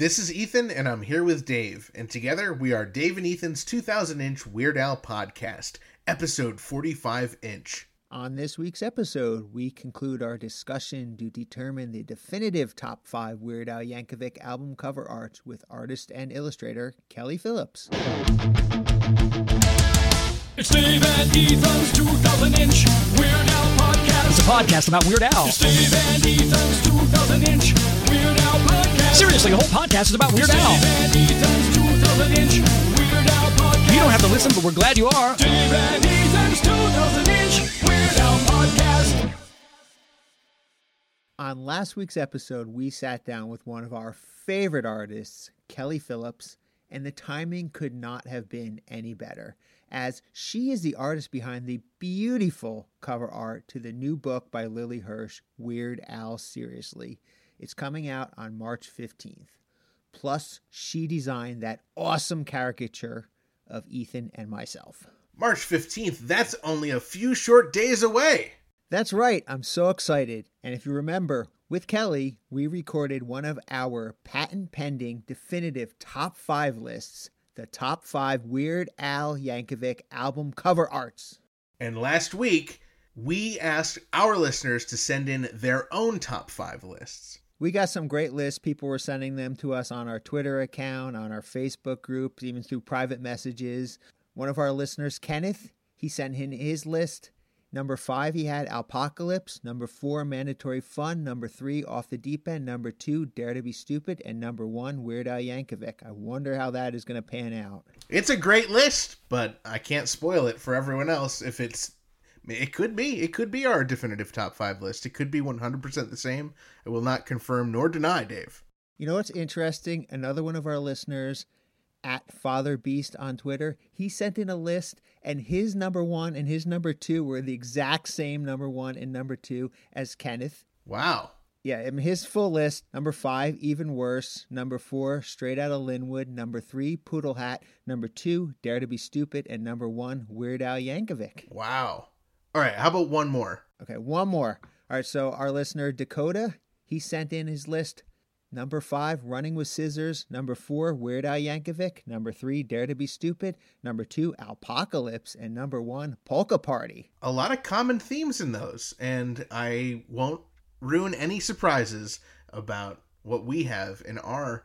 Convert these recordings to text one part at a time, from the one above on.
This is Ethan, and I'm here with Dave, and together we are Dave and Ethan's 2000 inch Weird Al podcast, episode 45 inch. On this week's episode, we conclude our discussion to determine the definitive top five Weird Al Yankovic album cover arts with artist and illustrator Kelly Phillips. It's Dave and Ethan's 2000 inch Weird Al podcast. It's a podcast about Weird Al. It's Dave and Ethan's 2000 inch Weird Al podcast. Seriously, the whole podcast is about Weird Al. Dave and Ethan's 2000 inch Weird Al podcast. You don't have to listen, but we're glad you are. Dave and Ethan's 2000 inch Weird Al podcast. On last week's episode, we sat down with one of our favorite artists, Kelly Phillips, and the timing could not have been any better, as she is the artist behind the beautiful cover art to the new book by Lily Hirsch, Weird Al Seriously. It's coming out on March 15th. Plus, she designed that awesome caricature of Ethan and myself. March 15th, that's only a few short days away. That's right. I'm so excited. And if you remember, with Kelly, we recorded one of our patent pending definitive top five lists the top five Weird Al Yankovic album cover arts. And last week, we asked our listeners to send in their own top five lists. We got some great lists. People were sending them to us on our Twitter account, on our Facebook group, even through private messages. One of our listeners, Kenneth, he sent in his list. Number five, he had Alpocalypse. Number four, Mandatory Fun. Number three, Off the Deep End. Number two, Dare to Be Stupid. And number one, Weird Al Yankovic. I wonder how that is going to pan out. It's a great list, but I can't spoil it for everyone else if it's. It could be. It could be our definitive top five list. It could be 100% the same. I will not confirm nor deny, Dave. You know what's interesting? Another one of our listeners, at Father Beast on Twitter, he sent in a list, and his number one and his number two were the exact same number one and number two as Kenneth. Wow. Yeah, I mean, his full list number five, even worse. Number four, straight out of Lynwood. Number three, Poodle Hat. Number two, Dare to Be Stupid. And number one, Weird Al Yankovic. Wow. All right, how about one more? Okay, one more. All right, so our listener, Dakota, he sent in his list. Number five, Running with Scissors. Number four, Weird Al Yankovic. Number three, Dare to Be Stupid. Number two, Alpocalypse. And number one, Polka Party. A lot of common themes in those, and I won't ruin any surprises about what we have in our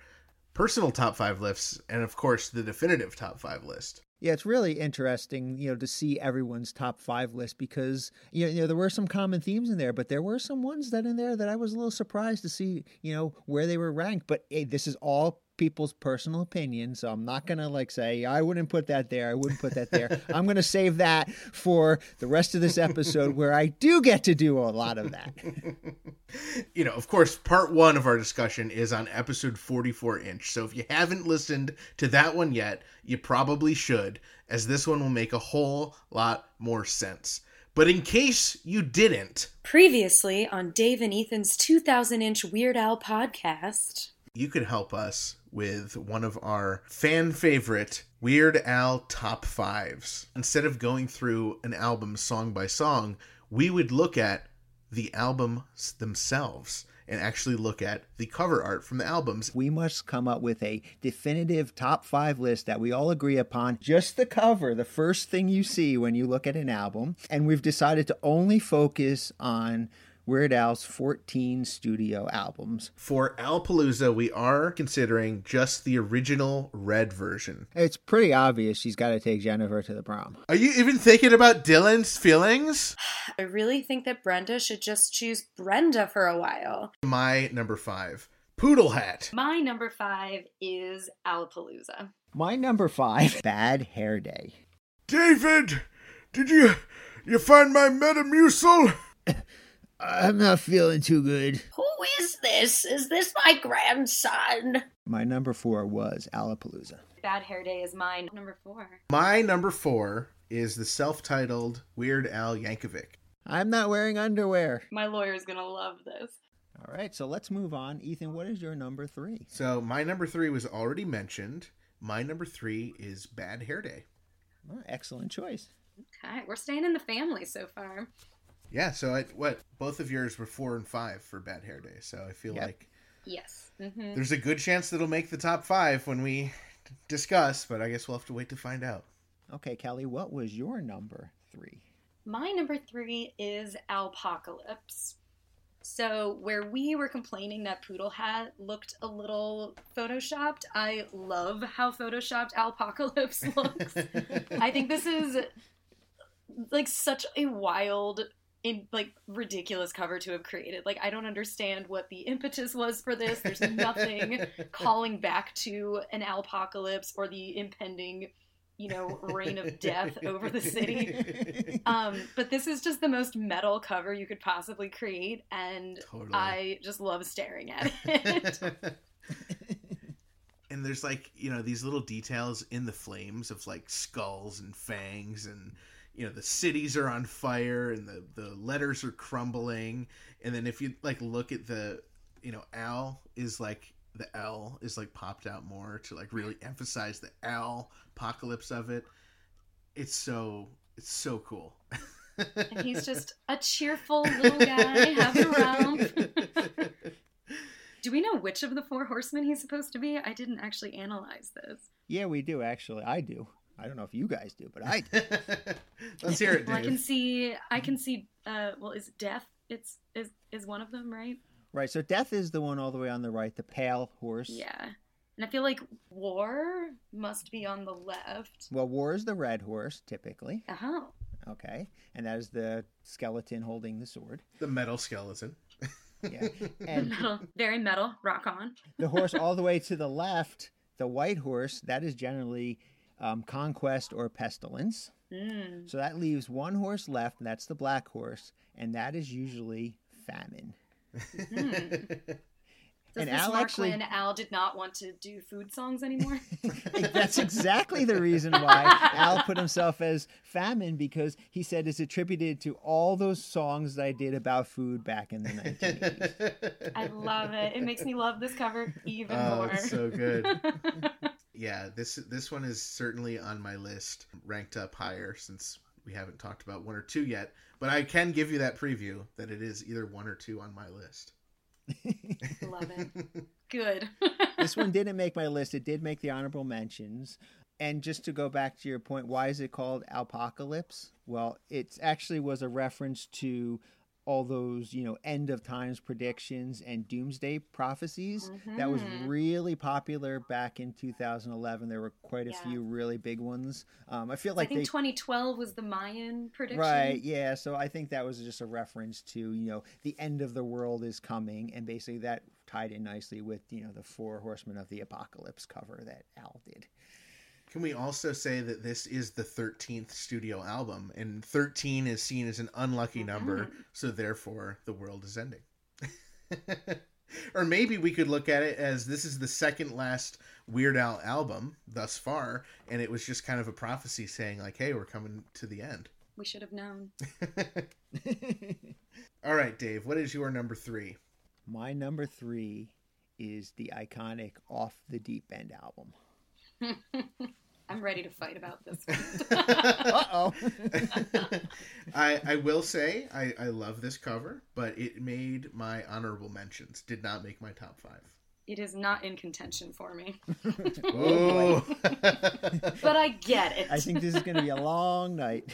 personal top five lists, and of course, the definitive top five list. Yeah, it's really interesting, you know, to see everyone's top five list because you know, there were some common themes in there, but there were some ones that in there that I was a little surprised to see, you know, where they were ranked. But hey, this is all people's personal opinion, so I'm not gonna like say I wouldn't put that there, I wouldn't put that there. I'm gonna save that for the rest of this episode where I do get to do a lot of that. you know, of course, part one of our discussion is on episode 44 inch. So if you haven't listened to that one yet, you probably should, as this one will make a whole lot more sense. But in case you didn't, Previously on Dave and Ethan's 2000 inch Weird Al podcast. you could help us with one of our fan favorite Weird Al top fives. Instead of going through an album song by song, we would look at the albums themselves and actually look at the cover art from the albums. We must come up with a definitive top five list that we all agree upon. Just the cover, the first thing you see when you look at an album. And we've decided to only focus on Weird Al's 14 studio albums. For Alapalooza, we are considering just the original red version. It's pretty obvious she's got to take Jennifer to the prom. Are you even thinking about Dylan's feelings? I really think that Brenda should just choose Brenda for a while. My number five, Poodle Hat. My number five is Alapalooza. My number five, Bad Hair Day. David, did you you find my Metamucil? I'm not feeling too good. Who is this? Is this my grandson? My number four was Alapalooza. Bad Hair Day is mine. Number four. My number four is the self-titled Weird Al Yankovic. I'm not wearing underwear. My lawyer's gonna love this. All right, so let's move on. Ethan, what is your number three? So my number three was already mentioned. My number three is Bad Hair Day. Oh, excellent choice. Okay, we're staying in the family so far. Yeah, so I, what both of yours were four and five for Bad Hair Day. So I feel Yep. like Yes. hmm There's a good chance that it'll make the top five when we discuss, but I guess we'll have to wait to find out. Okay, Kelly, what was your number three? My number three is Alpocalypse. So, where we were complaining that Poodle Hat looked a little photoshopped, I love how photoshopped Alpocalypse looks. I think this is like such a wild in like ridiculous cover to have created. Like I don't understand what the impetus was for this. There's nothing calling back to an apocalypse or the impending, you know, reign of death over the city. Um, but this is just the most metal cover you could possibly create, and Totally. I just love staring at it. and there's like you know these little details in the flames of like skulls and fangs and you know the cities are on fire and the the letters are crumbling and then if you like look at the you know al is like the l is like popped out more to like really emphasize the al apocalypse of it it's so it's so cool and he's just a cheerful little guy having a romp. Do we know which of the four horsemen he's supposed to be? I didn't actually analyze this. Yeah, we do actually. I do. I don't know if you guys do, but I do. let's hear it Well, I can see. I can see. Uh, well, is death? It's is is one of them, right? right. So Death is the one all the way on the right, the pale horse. Yeah. And I feel like war must be on the left. Well, War is the red horse typically. Oh, Okay, and that is the skeleton holding the sword. the metal skeleton Yeah, and metal, very metal. Rock on. the horse all the way to the left, the white horse, that is generally um, conquest or pestilence. Mm. So that leaves one horse left, and that's the black horse, and that is usually famine. Does And Al actually- when Al did not want to do food songs anymore? That's exactly the reason why Al put himself as famine because he said it's attributed to all those songs that I did about food back in the 1980s. I love it. It makes me love this cover even oh more. it's so good yeah this this one is certainly on my list ranked up higher since we haven't talked about one or two yet but i can give you that preview that it is either one or two on my list love it. Good. this one didn't make my list. It did make the honorable mentions. And just to go back to your point, why is it called Alpocalypse? Well, it actually was a reference to all those, you know, end of times predictions and doomsday prophecies that was Mhm. really popular back in 2011. There were quite a Yeah. few really big ones. Um, I feel like I think they 2012 was the Mayan prediction. Right, yeah. So I think that was just a reference to, you know, the end of the world is coming. And basically that tied in nicely with, you know, the four horsemen of the apocalypse cover that Al did. Can we also say that this is the 13th studio album and 13 is seen as an unlucky mm-hmm. number so therefore the world is ending or maybe we could look at it as this is the second last weird al album thus far and it was just kind of a prophecy saying like hey we're coming to the end We should have known. all right dave what is your number three My number three is the iconic Off the Deep End album. I'm ready to fight about this. Uh oh. I, I will say I, I love this cover, but it made my honorable mentions. Did not make my top five. it is not in contention for me, Oh, but I get it. I think this is going to be a long night.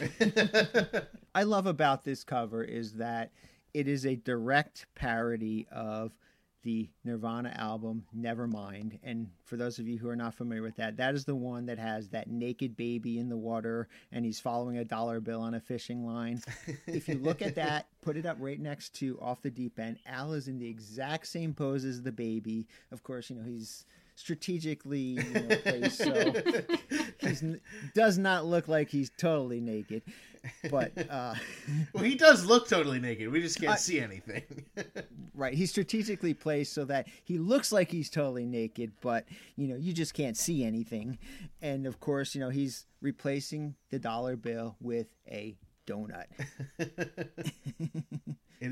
I love about this cover is that it is a direct parody of the Nirvana album Nevermind. And for those of you who are not familiar with that, that is the one that has that naked baby in the water and he's following a dollar bill on a fishing line. if you look at that, put it up right next to Off the Deep End, Al is in the exact same pose as the baby. Of course, you know, he's strategically you know, placed so he does not look like he's totally naked. But uh, well, he does look totally naked. We just can't I- see anything. right, he's strategically placed so that he looks like he's totally naked, but you know you just can't see anything. And of course, you know he's replacing the dollar bill with a donut.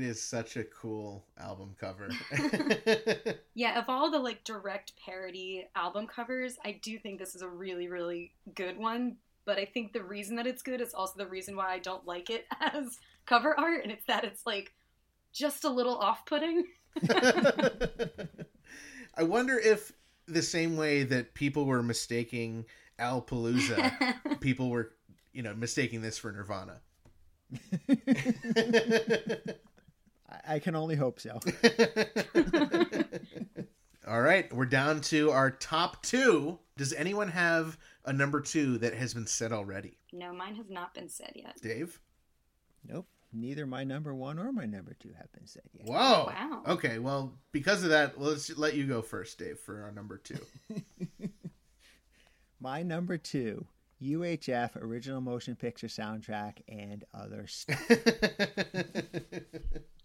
it is such a cool album cover. yeah, of all the like direct parody album covers, I do think this is a really, really good one. But I think the reason that it's good is also the reason why I don't like it as cover art, and it's that it's like just a little off-putting. I wonder if the same way that people were mistaking Alapalooza, people were, you know, mistaking this for Nirvana. I, I can only hope so. All right, we're down to our top two. Does anyone have a number two that has been said already? no, mine has not been said yet. Dave? Nope. Neither my number one or my number two have been said yet. Whoa. Wow. Okay, well, because of that, let's let you go first, Dave, for our number two. My number two, UHF original motion picture soundtrack and other stuff.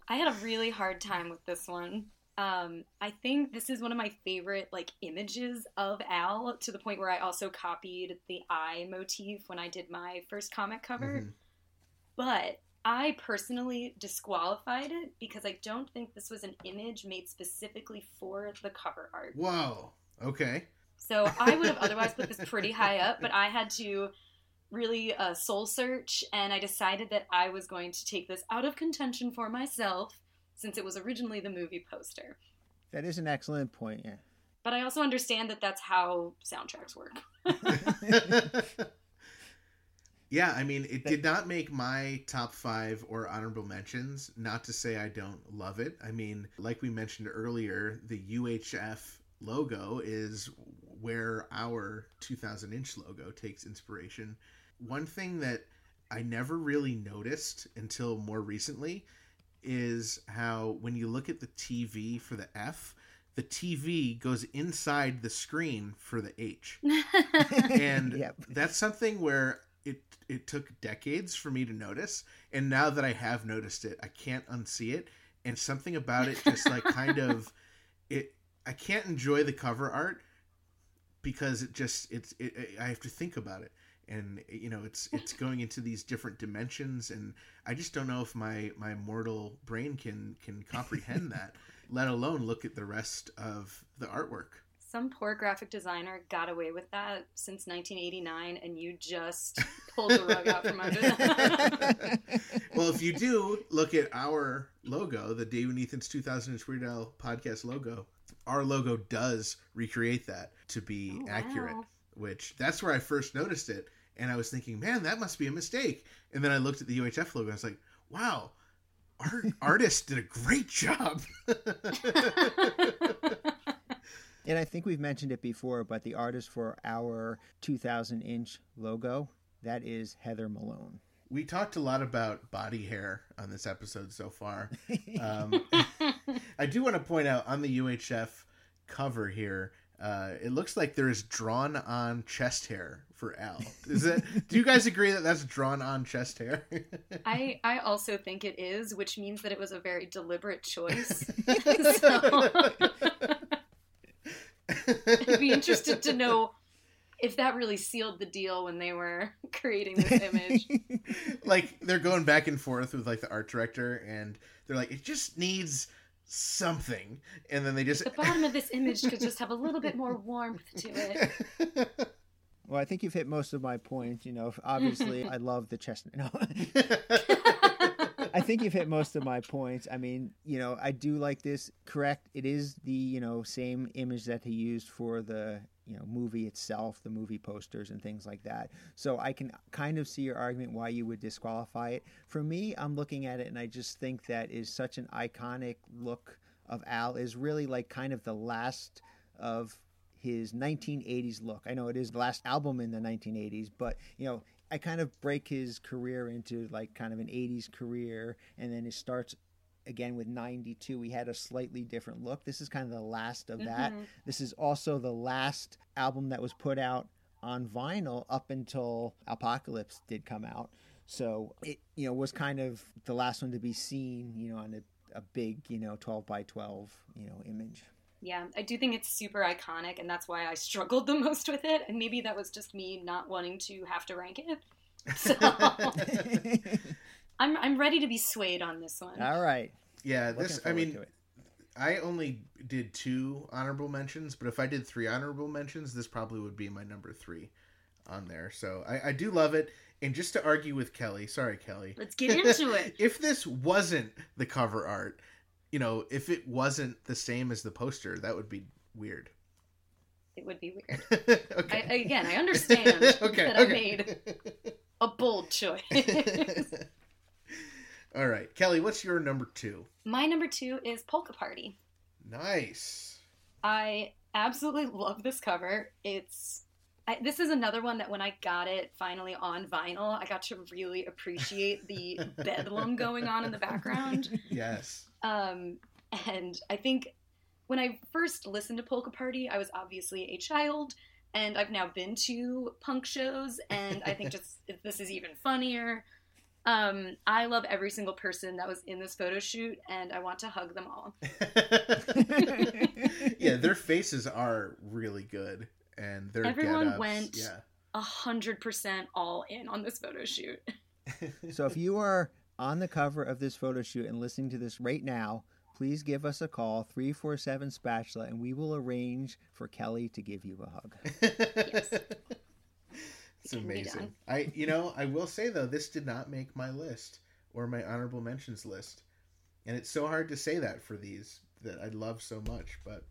I had a really hard time with this one. Um, I think this is one of my favorite like images of Al to the point where I also copied the eye motif when I did my first comic cover. Mhm. But I personally disqualified it because I don't think this was an image made specifically for the cover art. Whoa. Okay. So I would have otherwise put this pretty high up, but I had to really a soul search, and I decided that I was going to take this out of contention for myself since it was originally the movie poster. that is an excellent point. Yeah. But I also understand that that's how soundtracks work. yeah, I mean, it did not make my top five or honorable mentions. Not to say I don't love it. I mean, like we mentioned earlier, the UHF logo is where our 2000 inch logo takes inspiration. One thing that I never really noticed until more recently is how when you look at the TV for the F, the TV goes inside the screen for the H. And Yep. that's something where it it took decades for me to notice and now that I have noticed it, I can't unsee it and something about it just like kind of it I can't enjoy the cover art because it just it's it, it, I have to think about it and you know it's it's going into these different dimensions and I just don't know if my my mortal brain can can comprehend that let alone look at the rest of the artwork Some poor graphic designer got away with that since 1989, and you just pulled the rug out from under them. well, if you do look at our logo, the Dave and Ethan's 2000 inch Weird Al podcast logo, our logo does recreate that to be Oh, accurate, wow. which that's where I first noticed it. And I was thinking, man, that must be a mistake. And then I looked at the UHF logo and I was like, wow, our artist did a great job. And I think we've mentioned it before, but the artist for our 2000 inch logo, that is Heather Malone. we talked a lot about body hair on this episode so far. Um, I do want to point out on the UHF cover here, uh, it looks like there is drawn on chest hair for Al. Is it? do you guys agree that that's drawn on chest hair? I I also think it is, which means that it was a very deliberate choice. so, I'd be interested to know if that really sealed the deal when they were creating this image. like they're going back and forth with like the art director, and they're like, it just needs something, and then they just. The bottom of this image could just have a little bit more warmth to it. Well, I think you've hit most of my points. You know, obviously, I love the chestnut. No. I think you've hit most of my points. I mean, you know, I do like this. Correct. It is the, you know, same image that he used for the, you know, movie itself, the movie posters and things like that. So I can kind of see your argument why you would disqualify it. For me, I'm looking at it and I just think that is such an iconic look of Al is really like kind of the last of his 1980s look. I know it is the last album in the 1980s, but you know, I kind of break his career into like kind of an 80s career and then it starts again with 92 we had a slightly different look. This is kind of the last of that. Mhm. this is also the last album that was put out on vinyl up until Alpocalypse did come out. So it you know was kind of the last one to be seen you know on a, a big you know 12 by 12 you know image Yeah, I do think it's super iconic, and that's why I struggled the most with it. And maybe that was just me not wanting to have to rank it. So I'm I'm ready to be swayed on this one. all right yeah, Looking this. I mean. I only did two honorable mentions, but if I did three honorable mentions, this probably would be my number three on there. So I, I do love it. And just to argue with Kelly, sorry, Kelly. Let's get into it. if this wasn't the cover art, you know, if it wasn't the same as the poster, that would be weird. It would be weird. okay. I, again, I understand okay. that I made a bold choice. All right, Kelly, what's your number two? My number two is Polka Party. Nice. I absolutely love this cover. It's I, this is another one that when I got it finally on vinyl, I got to really appreciate the bedlam going on in the background. Yes. Um, and I think when I first listened to Polka Party, I was obviously a child, and I've now been to punk shows, and I think just this is even funnier. Um, I love every single person that was in this photo shoot, and I want to hug them all. yeah, their faces are really good, and their Everyone get-ups, went- Yeah. A hundred percent all in on this photo shoot. So if you are on the cover of this photo shoot and listening to this right now, please give us a call 347 spatula and we will arrange for Kelly to give you a hug. it's It amazing. I, you know, I will say though, this did not make my list or my honorable mentions list, and it's so hard to say that for these that I love so much, but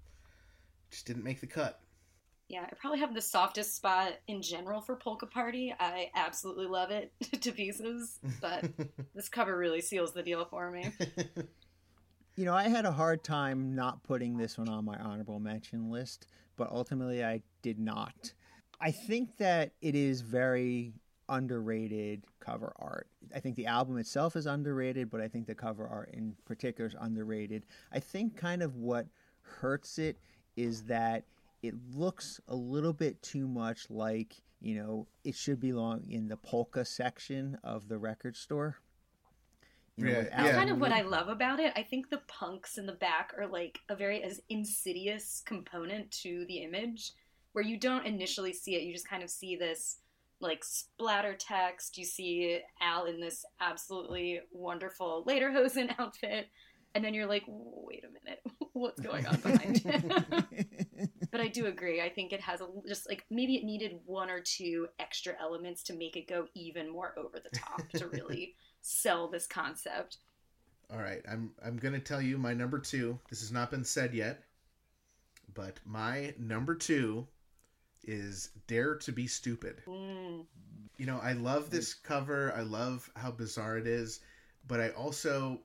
just didn't make the cut. Yeah, I probably have the softest spot in general for Polka Party. I absolutely love it to pieces, but this cover really seals the deal for me. You know, I had a hard time not putting this one on my honorable mention list, but ultimately I did not. I think that it is very underrated cover art. I think the album itself is underrated, but I think the cover art in particular is underrated. I think kind of what hurts it is that it looks a little bit too much like, you know, it should belong in the polka section of the record store. You know, Yeah, with yeah. That's kind of what I love about it. I think the punks in the back are like a very as insidious component to the image, where you don't initially see it. You just kind of see this like splatter text. You see Al in this absolutely wonderful lederhosen outfit, and then you're like, wait a minute, what's going on behind it? But I do agree. I think it has a just like maybe it needed one or two extra elements to make it go even more over the top to really sell this concept. All right, I'm I'm gonna tell you my number two. This has not been said yet, but my number two is "Dare to Be Stupid." Mm. You know, I love this cover. I love how bizarre it is, but I also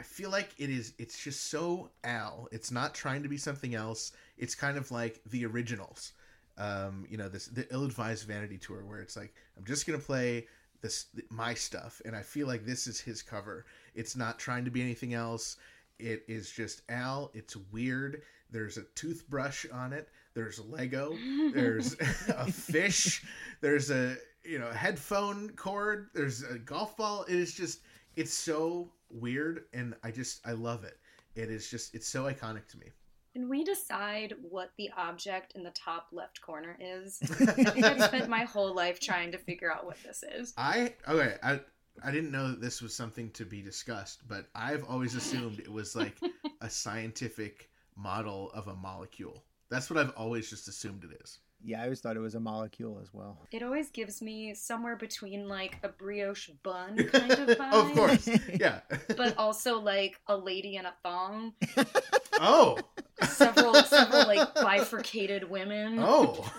I feel like it is. It's just so Al. It's not trying to be something else. It's kind of like the originals. Um, you know, this the ill-advised vanity tour where it's like I'm just gonna play this my stuff, and I feel like this is his cover. It's not trying to be anything else. It is just Al. It's weird. There's a toothbrush on it. There's Lego. There's a fish. There's a you know headphone cord. There's a golf ball. It is just it's so weird, and I just I love it. It is just it's so iconic to me. Can we decide what the object in the top left corner is? I think I've spent my whole life trying to figure out what this is. I okay. I I didn't know that this was something to be discussed, but I've always assumed it was like a scientific model of a molecule. That's what I've always just assumed it is. Yeah, I always thought it was a molecule as well. It always gives me somewhere between like a brioche bun kind of vibe. of course, yeah. But also like a lady in a thong. oh, Several several like bifurcated women. oh,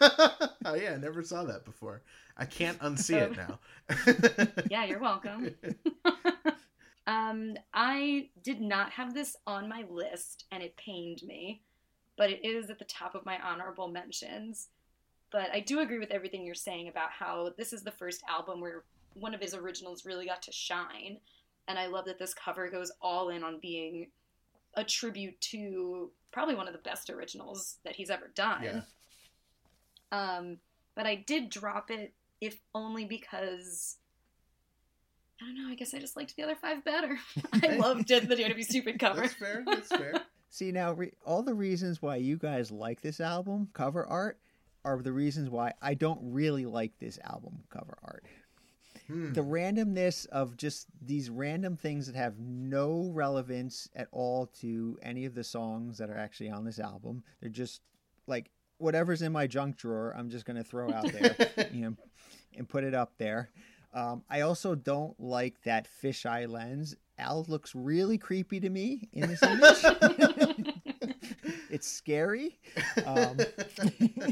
oh yeah. I never saw that before. I can't unsee it now. Yeah, you're welcome. um, I did not have this on my list, and it pained me, but it is at the top of my honorable mentions. But I do agree with everything you're saying about how this is the first album where one of his originals really got to shine, and I love that this cover goes all in on being a tribute to probably one of the best originals that he's ever done. Yeah. Um, but I did drop it, if only because I don't know. I guess I just liked the other five better. I loved it, the Dare to Be Stupid cover. That's fair. That's fair. See now, re- all the reasons why you guys like this album cover art are the reasons why I don't really like this album cover art. Hmm. The randomness of just these random things that have no relevance at all to any of the songs that are actually on this album. They're just like whatever's in my junk drawer. I'm just going to throw out there, you know, and put it up there. Um, I also don't like that fisheye lens. Al looks really creepy to me in this image. it's scary. Um,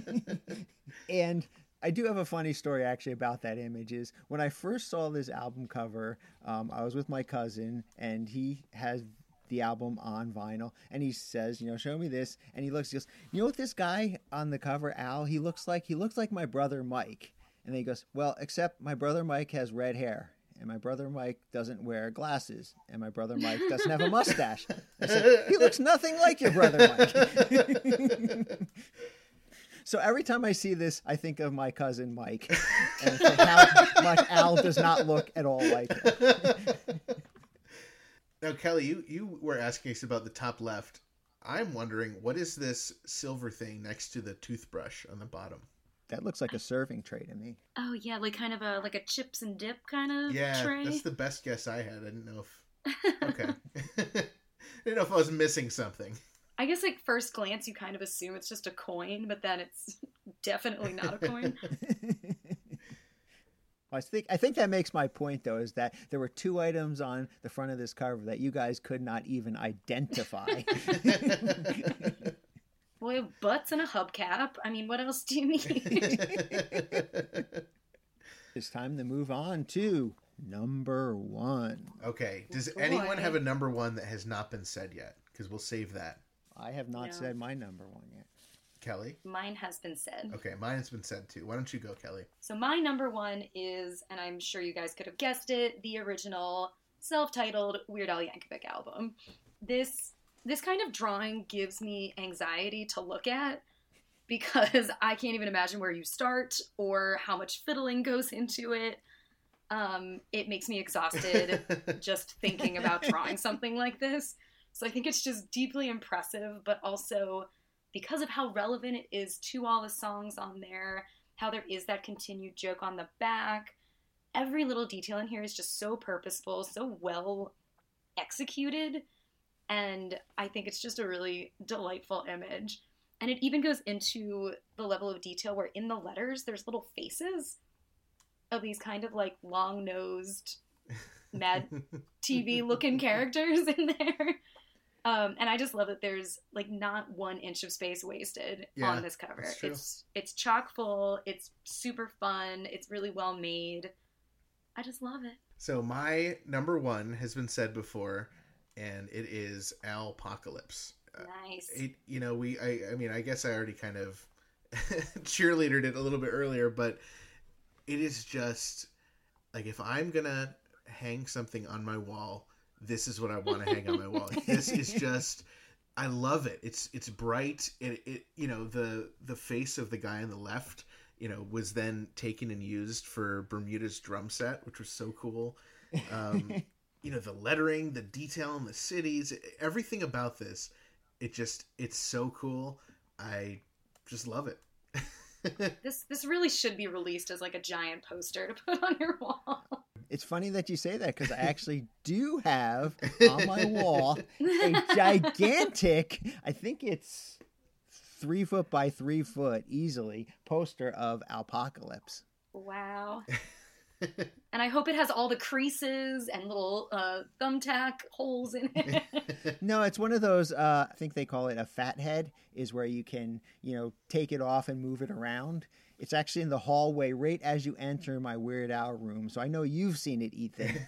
and I do have a funny story actually about that image. Is when I first saw this album cover, um, I was with my cousin, and he has the album on vinyl, and he says, "You know, show me this." And he looks, he goes, "You know what this guy on the cover, Al? He looks like he looks like my brother Mike." And then he goes, "Well, except my brother Mike has red hair." And my brother Mike doesn't wear glasses, and my brother Mike doesn't have a mustache. I said, he looks nothing like your brother Mike. So every time I see this, I think of my cousin Mike, and how much Al does not look at all like him. Now, Kelly, you you were asking us about the top left. I'm wondering what is this silver thing next to the toothbrush on the bottom? That looks like a serving tray to me. Oh yeah, like kind of a like a chips and dip kind of Yeah, tray. that's the best guess I had. I didn't know if okay. I didn't know if I was missing something. I guess like first glance you kind of assume it's just a coin, but then it's definitely not a coin. I think I think that makes my point though is that there were two items on the front of this cover that you guys could not even identify. Well, we have butts and a hubcap. I mean, what else do you need? it's time to move on to number one. okay. Does Boy. anyone have a number one that has not been said yet? Because we'll save that. I have not No. said my number one yet. Kelly. Mine has been said. Okay, mine has been said too. Why don't you go, Kelly? So my number one is, and I'm sure you guys could have guessed it, the original self-titled Weird Al Yankovic album. This this kind of drawing gives me anxiety to look at because I can't even imagine where you start or how much fiddling goes into it. Um, it makes me exhausted just thinking about drawing something like this. So I think it's just deeply impressive, but also because of how relevant it is to all the songs on there, how there is that continued joke on the back. Every little detail in here is just so purposeful, so well executed, and I think it's just a really delightful image. And it even goes into the level of detail where in the letters there's little faces of these kind of like long nosed, mad TV looking characters in there. Um, and I just love that there's like not one inch of space wasted Yeah, on this cover. It's it's chock full. It's super fun. It's really well made. I just love it. So my number one has been said before, and it is Alpocalypse. Uh, Nice. It, you know, we, I, I mean, I guess I already kind of cheerleadered it a little bit earlier, but it is just like if I'm gonna hang something on my wall, this is what I want to hang on my wall. This is just. I love it. It's it's bright. It, it you know the the face of the guy on the left you know was then taken and used for Bermuda's drum set, which was so cool. Um, you know the lettering, the detail in the cities, everything about this, it just it's so cool. I just love it. This this really should be released as like a giant poster to put on your wall. It's funny that you say that because I actually do have on my wall a gigantic, I think it's three foot by three foot easily, poster of Alpocalypse wow. and I hope it has all the creases and little uh, thumbtack holes in it. No, it's one of those, uh, I think they call it a Fathead, is where you can, you know, take it off and move it around. It's actually in the hallway right as you enter my Weird Al room. So I know you've seen it, Ethan.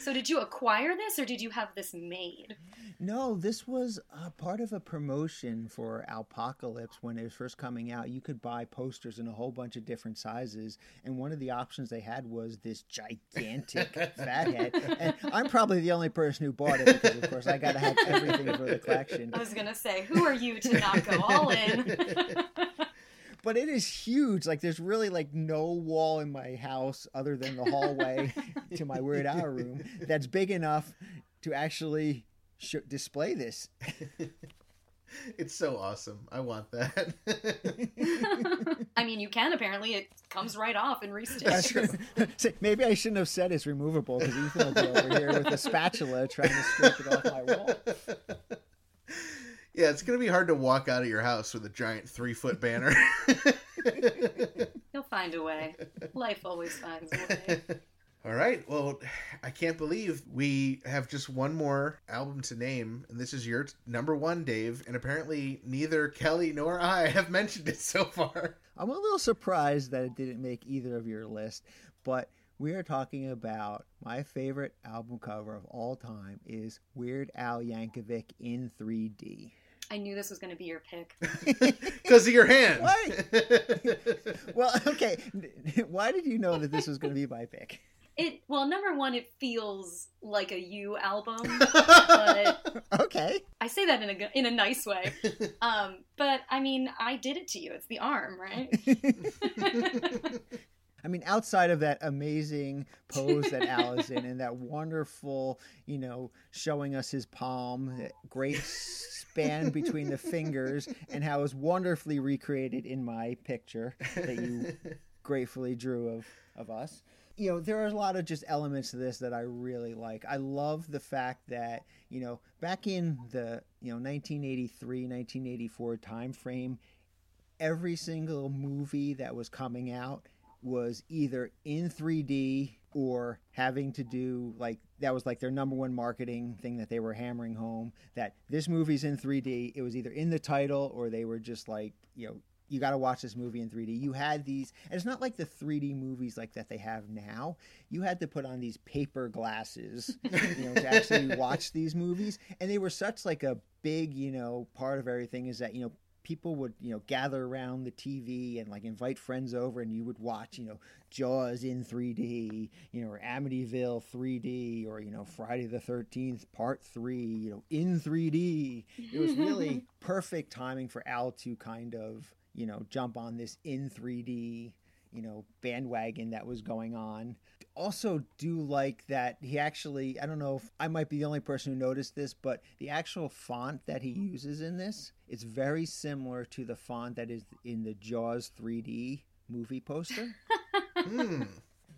So did you acquire this or did you have this made? No, this was uh, part of a promotion for Alpocalypse when it was first coming out. You could buy posters in a whole bunch of different sizes, and one of the options they had was this gigantic Fathead. And I'm probably the only person who bought it because, of course, I got to have everything for the collection. I was gonna say, who are you to not go all in? But it is huge. Like, there's really like no wall in my house other than the hallway to my Weird Al room that's big enough to actually sh- display this. it's so awesome. I want that. I mean, you can apparently. It comes right off and That's restitched. true. Maybe I shouldn't have said it's removable because Ethan will be over here with a spatula trying to scrape it off my wall. Yeah, it's gonna be hard to walk out of your house with a giant three foot banner. He'll find a way. Life always finds a way. All right. Well, I can't believe we have just one more album to name, and this is your t- number one, Dave. And apparently, neither Kelly nor I have mentioned it so far. I'm a little surprised that it didn't make either of your list, but we are talking about my favorite album cover of all time is Weird Al Yankovic in 3D. I knew this was going to be your pick. Because of your hand. Well, okay, why did you know that this was going to be my pick? It well, number one, it feels like a you album, but Okay. I say that in a in a nice way. Um, but I mean, I did it to you. It's the arm, right? I mean, outside of that amazing pose that Al is in and that wonderful, you know, showing us his palm, that great span between the fingers, and how it was wonderfully recreated in my picture that you gratefully drew of, of us. You know, there are a lot of just elements to this that I really like. I love the fact that, you know, back in the, you know, 1983, 1984 time frame, every single movie that was coming out was either in 3D or having to do like that was like their number one marketing thing that they were hammering home that this movie's in 3D. It was either in the title or they were just like, you know, you got to watch this movie in 3D. You had these, and it's not like the 3D movies like that they have now. You had to put on these paper glasses, you know, to actually watch these movies, and they were such like a big, you know, part of everything is that you know people would you know gather around the TV and like invite friends over and you would watch you know Jaws in 3D you know or Amityville 3D or you know Friday the 13th part 3 you know in 3D it was really perfect timing for Al to kind of you know jump on this in 3D you know bandwagon that was going on. Also do like that he actually i don't know if i might be the only person who noticed this but the actual font that he uses in this is very similar to the font that is in the jaws 3d movie poster Hmm.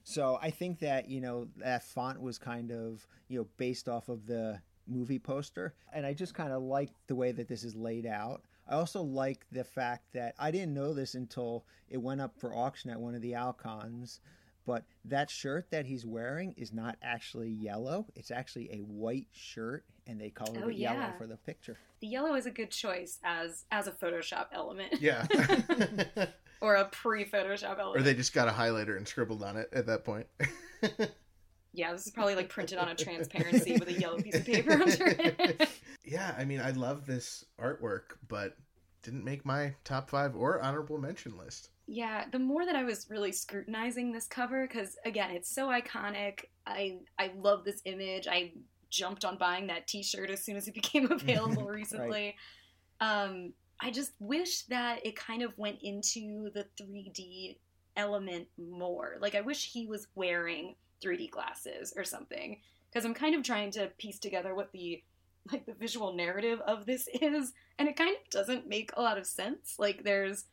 so i think that you know that font was kind of you know based off of the movie poster and i just kind of like the way that this is laid out i also like the fact that i didn't know this until it went up for auction at one of the alcons but that shirt that he's wearing is not actually yellow. It's actually a white shirt, and they colored Oh, it yellow for the picture. the yellow is a good choice as as a Photoshop element. Yeah. or a pre-Photoshop element. or they just got a highlighter and scribbled on it at that point. Yeah, this is probably like printed on a transparency with a yellow piece of paper under it. yeah, I mean, I love this artwork, but didn't make my top five or honorable mention list. yeah, the more that I was really scrutinizing this cover, because again, it's so iconic. I I love this image. I jumped on buying that T-shirt as soon as it became available recently. Um, I just wish that it kind of went into the 3D element more. Like I wish he was wearing 3D glasses or something because I'm kind of trying to piece together what the like the visual narrative of this is and it kind of doesn't make a lot of sense. Like there's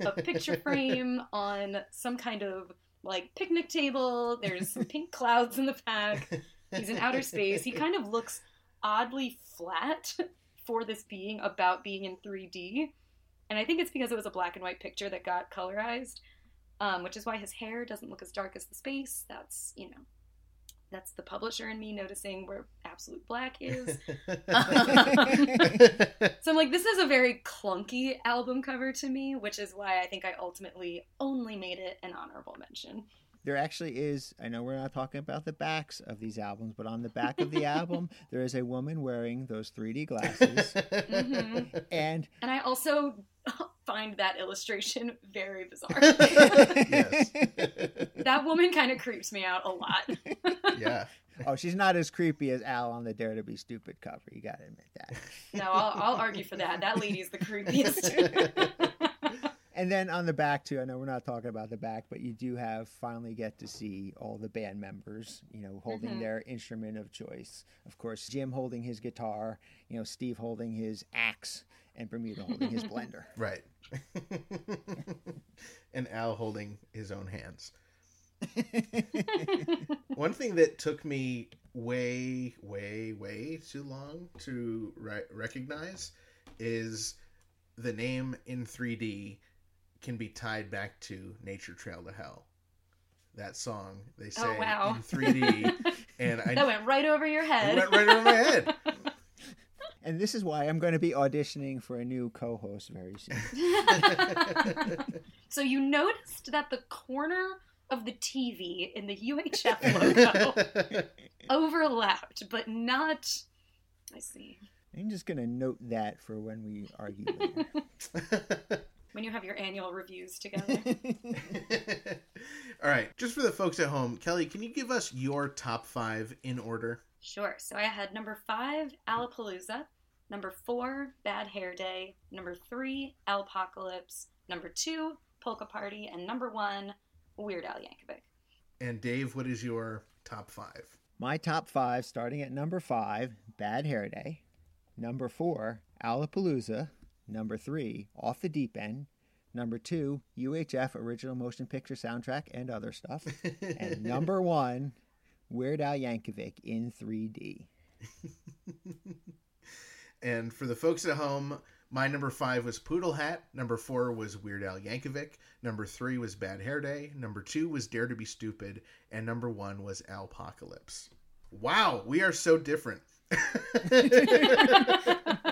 a picture frame on some kind of like picnic table, there's some pink clouds in the back. He's in outer space. He kind of looks oddly flat for this being about being in 3D. And I think it's because it was a black and white picture that got colorized, um, which is why his hair doesn't look as dark as the space. That's, you know, that's the publisher and me noticing where absolute black is. So I'm like, this is a very clunky album cover to me, which is why I think I ultimately only made it an honorable mention. There actually is, I know we're not talking about the backs of these albums, but on the back of the album, there is a woman wearing those 3D glasses. Mhm. And And I also find that illustration very bizarre. yes. that woman kind of creeps me out a lot. Yeah. oh, she's not as creepy as Al on the Dare to Be Stupid cover. You got to admit that. No, I'll, I'll argue for that. That lady's the creepiest. And then on the back too, I know we're not talking about the back, but you do have finally get to see all the band members, you know, holding Mhm. their instrument of choice. Of course, Jim holding his guitar, you know, Steve holding his axe, and Bermuda holding his blender. Right. and Al holding his own hands. One thing that took me way, way, way too long to re- recognize is the name in 3D can be tied back to Nature Trail to Hell. that song. They say Oh, wow. in 3D, and I that went right over your it head. went right over my head. And this is why I'm going to be auditioning for a new co-host very soon. so you noticed that the corner of the TV in the UHF logo overlapped, but not. I see. I'm just going to note that for when we argue later. When you have your annual reviews together. All right, just for the folks at home, Kelly, can you give us your top five in order? Sure. So I had number five, Alapalooza. Number four, Bad Hair Day. Number three, Alpocalypse. Number two, Polka Party. And number one, Weird Al Yankovic. And Dave, what is your top five? My top five, starting at number five, Bad Hair Day. Number four, Alapalooza. Number three, Off the Deep End. Number two, UHF Original Motion Picture Soundtrack and other stuff. and number one, Weird Al Yankovic in 3D. And for the folks at home, my number five was Poodle Hat. Number four was Weird Al Yankovic. Number three was Bad Hair Day. Number two was Dare to Be Stupid. And number one was Alpocalypse. Wow, we are so different.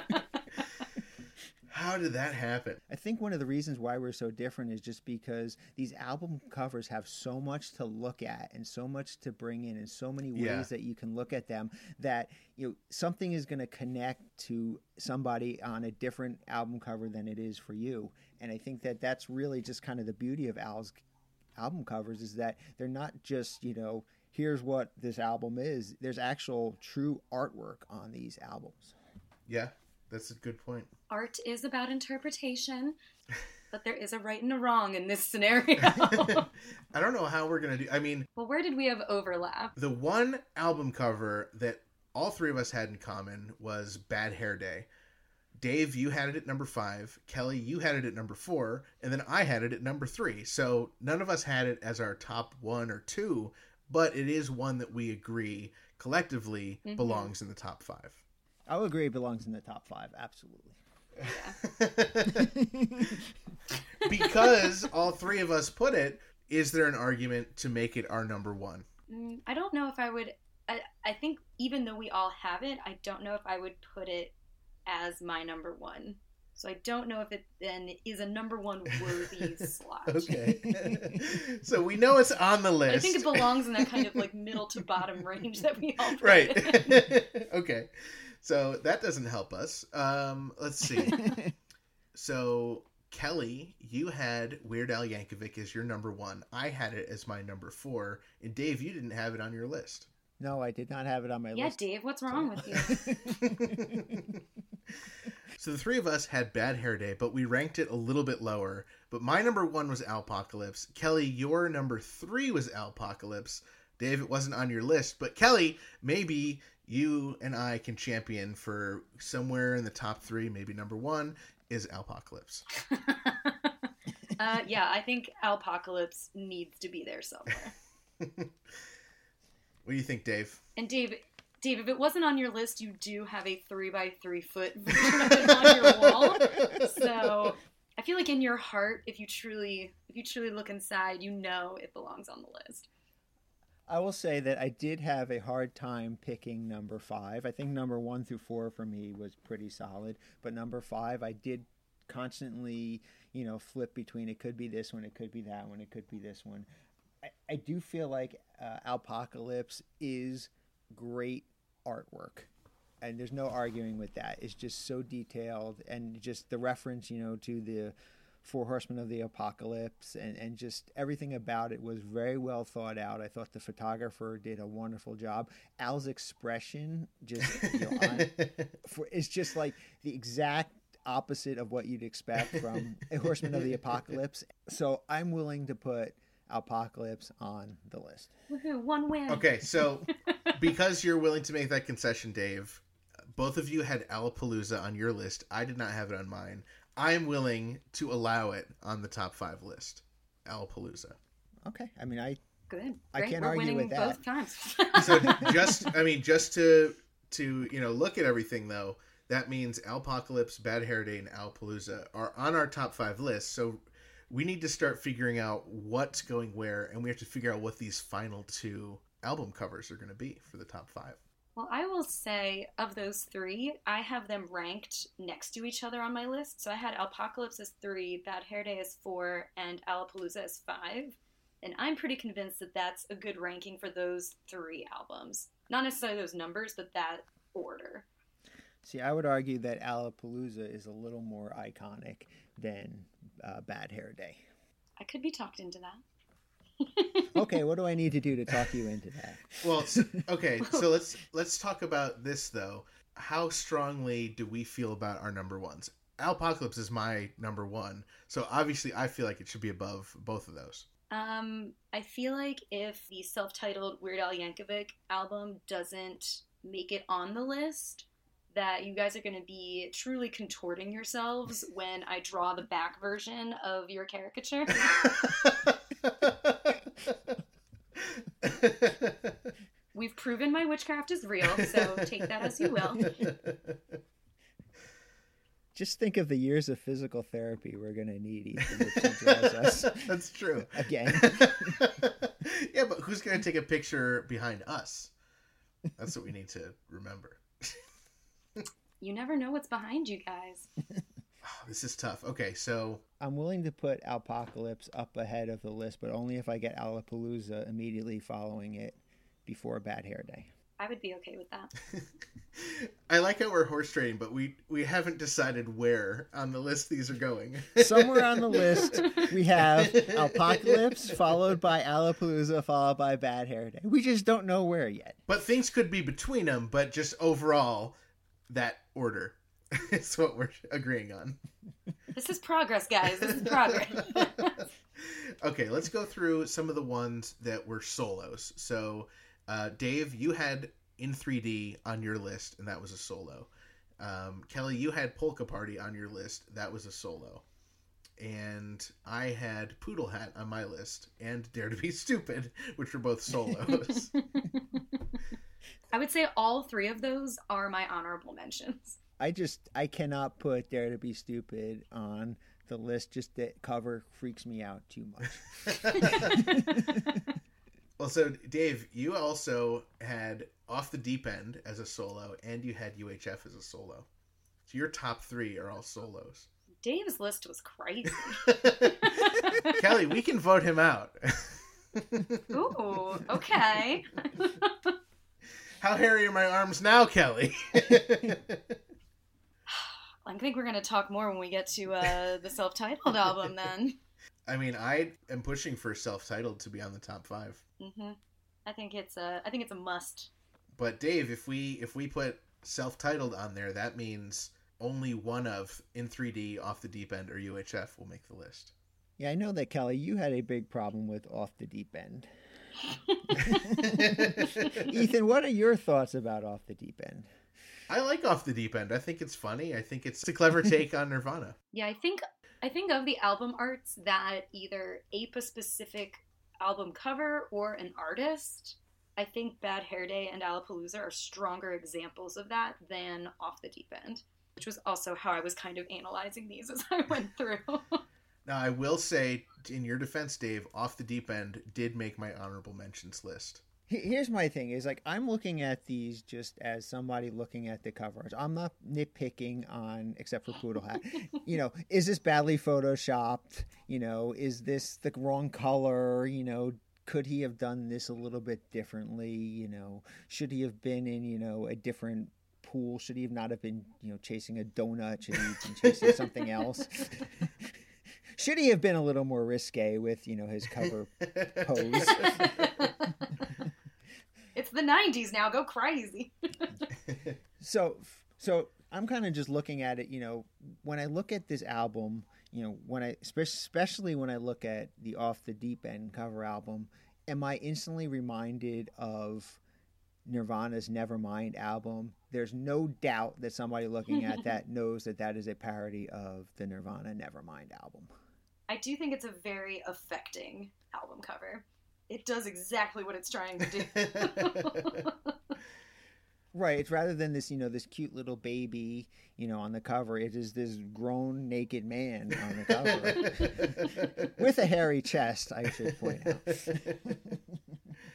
How did that happen? I think one of the reasons why we're so different is just because these album covers have so much to look at and so much to bring in and so many ways Yeah. that you can look at them that you know something is going to connect to somebody on a different album cover than it is for you. And I think that that's really just kind of the beauty of Al's album covers is that they're not just, you know, here's what this album is. There's actual true artwork on these albums. Yeah, that's a good point. Art is about interpretation, but there is a right and a wrong in this scenario. I don't know how we're going to do I mean, well, where did we have overlap? the one album cover that all three of us had in common was Bad Hair Day. Dave, you had it at number five. Kelly, you had it at number four. And then I had it at number three. So none of us had it as our top one or two, but it is one that we agree collectively Mhm. belongs in the top five. I'll agree it belongs in the top five, absolutely. because all three of us put it, is there an argument to make it our number one? Mm, I don't know if I would. I, I think even though we all have it, I don't know if I would put it as my number one. So I don't know if it then is a number one worthy slot. Okay. so we know it's on the But list. I think it belongs in that kind of like middle to bottom range that we all put right it. okay so that doesn't help us. Um let's see. So kelly you had weird al yankovic as your number one. I had it as my number four. And dave you didn't have it on your list. No, I did not have it on my Yeah, list. Yeah, Dave, what's wrong with you? so the three of us had bad hair day but we ranked it a little bit lower. But my number one was alpocalypse. Kelly your number three was alpocalypse. Dave it wasn't on your list but kelly maybe you and i can champion for somewhere in the top three maybe number one is alpocalypse uh, yeah, I think Alpocalypse needs to be there somewhere. what do you think dave And Dave, Dave, if it wasn't on your list, you do have a three by three foot version of it on your wall. So I feel like in your heart, if you truly, if you truly look inside, you know it belongs on the list. I will say that I did have a hard time picking number five. I think number one through four for me was pretty solid, but number five, I did constantly, you know, flip between it could be this one, it could be that one, it could be this one. I, I do feel like uh, Alpocalypse is great artwork. And there's no arguing with that. It's just so detailed, and just the reference, you know, to the Four Horsemen of the Apocalypse, and, and just everything about it was very well thought out. I thought the photographer did a wonderful job. Al's expression, just you know, on, for, it's just like the exact opposite of what you'd expect from a Horseman of the Apocalypse. So I'm willing to put Alpocalypse on the list. Woohoo! One win. okay so because you're willing to make that concession dave both of you had alapalooza on your list i did not have it on mine i am willing to allow it on the top five list alapalooza Okay, I mean I Good. I Great. can't We're argue winning with that. both times. so just i mean just to to you know look at everything though that means alpocalypse bad hair day and alapalooza are on our top five list so we need to start figuring out what's going where, and we have to figure out what these final two album covers are going to be for the top five. Well, I will say of those three, I have them ranked next to each other on my list. So I had Alpocalypse as three, Bad Hair Day as four, and Alapalooza as five. And I'm pretty convinced that that's a good ranking for those three albums. Not necessarily those numbers, but that order. See, I would argue that Alapalooza is a little more iconic than uh, Bad Hair Day. I could be talked into that. Okay, what do I need to do to talk you into that? Well, okay, so let's let's talk about this though. How strongly do we feel about our number ones? Alpocalypse is my number one, so obviously I feel like it should be above both of those. Um, I feel like if the self-titled Weird Al Yankovic album doesn't make it on the list, that you guys are going to be truly contorting yourselves when I draw the back version of your caricature. We've proven my witchcraft is real, so take that as you will. Just think of the years of physical therapy we're going to need, Ethan, if she draws us That's true. again. yeah, but who's going to take a picture behind us? That's what we need to remember. You never know what's behind you guys. Oh, this is tough. Okay, so I'm willing to put Alpocalypse up ahead of the list, but only if I get Alapalooza immediately following it before Bad Hair Day. I would be okay with that. I like how we're horse trading, but we we haven't decided where on the list these are going. Somewhere on the list, we have Alpocalypse, followed by Alapalooza, followed by Bad Hair Day. We just don't know where yet. But things could be between them, but just overall, that order is what we're agreeing on. This is progress, guys. This is progress. Okay, let's go through some of the ones that were solos. So, uh, Dave, you had in 3D on your list, and that was a solo. Um, Kelly, you had Polka Party on your list, that was a solo. And I had Poodle Hat on my list, and Dare to Be Stupid, which were both solos. I would say all three of those are my honorable mentions. I just I cannot put Dare to Be Stupid on the list. Just that cover freaks me out too much. well, so Dave, you also had Off the Deep End as a solo, and you had UHF as a solo. So your top three are all solos. Dave's list was crazy. Kelly, we can vote him out. Ooh, okay. How hairy are my arms now, Kelly? I think we're gonna talk more when we get to uh, the self-titled album. Then, I mean, I am pushing for self-titled to be on the top five. mm-hmm. I think it's a, I think it's a must. But Dave, if we if we put self-titled on there, that means only one of in 3D, Off the Deep End, or UHF will make the list. yeah, I know that Kelly, you had a big problem with Off the Deep End. Ethan, what are your thoughts about Off the Deep End? I like Off the Deep End. I think it's funny. I think it's a clever take on Nirvana. Yeah, I think I think of the album arts that either ape a specific album cover or an artist. I think Bad Hair Day and Alapalooza are stronger examples of that than Off the Deep End, which was also how I was kind of analyzing these as I went through. Now, I will say, in your defense, Dave, Off the Deep End did make my honorable mentions list. He- Here's my thing: is like I'm looking at these just as somebody looking at the covers. I'm not nitpicking on, except for Poodle Hat. you know, is this badly photoshopped? You know, is this the wrong color? You know, could he have done this a little bit differently? You know, should he have been in you know a different pool? Should he have not have been you know chasing a donut? Should he have been chasing something else? should he have been a little more risque with you know his cover pose? It's the 90s now, go crazy. so so i'm kind of just looking at it you know when i look at this album you know when i especially when i look at the off the deep end cover album am i instantly reminded of nirvana's nevermind album there's no doubt that somebody looking at that knows that that is a parody of the nirvana nevermind album I do think it's a very affecting album cover. It does exactly what it's trying to do. Right. It's rather than this, you know, this cute little baby, you know, on the cover. It is this grown naked man on the cover with a hairy chest. I should point out.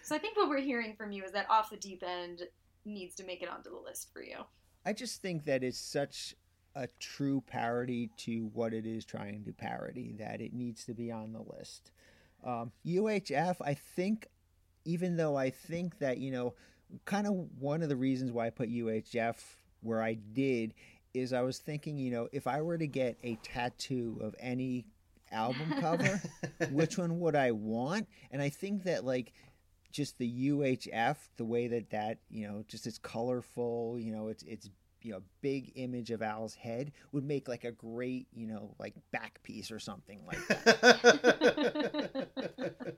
So I think what we're hearing from you is that Off the Deep End needs to make it onto the list for you. I just think that it's such a true parody to what it is trying to parody that it needs to be on the list. Um, UHF, I think, even though I think that, you know, kind of one of the reasons why I put UHF where I did is I was thinking, you know, if I were to get a tattoo of any album cover, which one would I want? And I think that, like, just the UHF, the way that that, you know, just it's colorful, you know, it's, it's, you know, big image of Al's head would make like a great, you know, like back piece or something like that.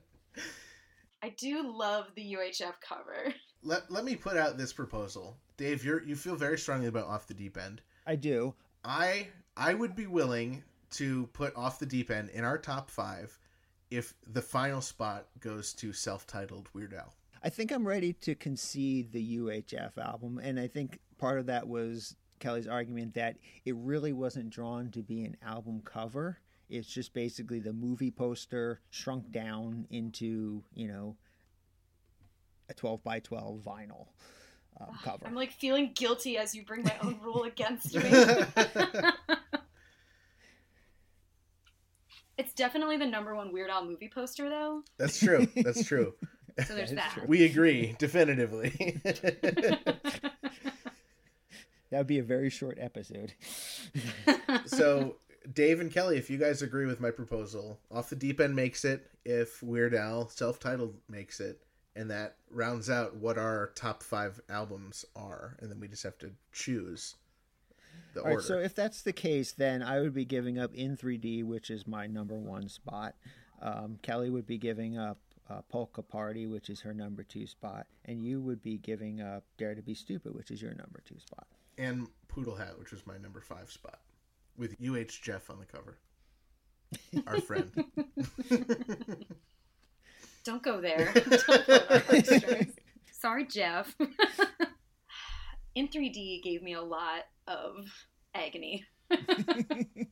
I do love the UHF cover. let, let me put out this proposal. Dave, you're you feel very strongly about off the deep end. I do. I I would be willing to put off the deep end in our top five if the final spot goes to self-titled Weird Al. I think I'm ready to concede the UHF album, and I think part of that was Kelly's argument that it really wasn't drawn to be an album cover. It's just basically the movie poster shrunk down into, you know, a 12 by 12 vinyl um, cover. I'm like feeling guilty as you bring my own rule against me. it's definitely the number one Weird Al movie poster, though. That's true. That's true. So there's that. true. we agree definitively. That would be a very short episode. so Dave and Kelly, if you guys agree with my proposal, off the deep end makes it. If Weird Al self-titled makes it, and that rounds out what our top five albums are, and then we just have to choose the All order. right, so if that's the case, then I would be giving up In 3D, which is my number one spot. Um, Kelly would be giving up uh, Polka Party, which is her number two spot, and you would be giving up Dare to Be Stupid, which is your number two spot. and Poodle Hat, which was my number five spot, with UH Jeff on the cover, our friend. Don't go there. Don't pull our. Sorry, Jeff. In 3D gave me a lot of agony. it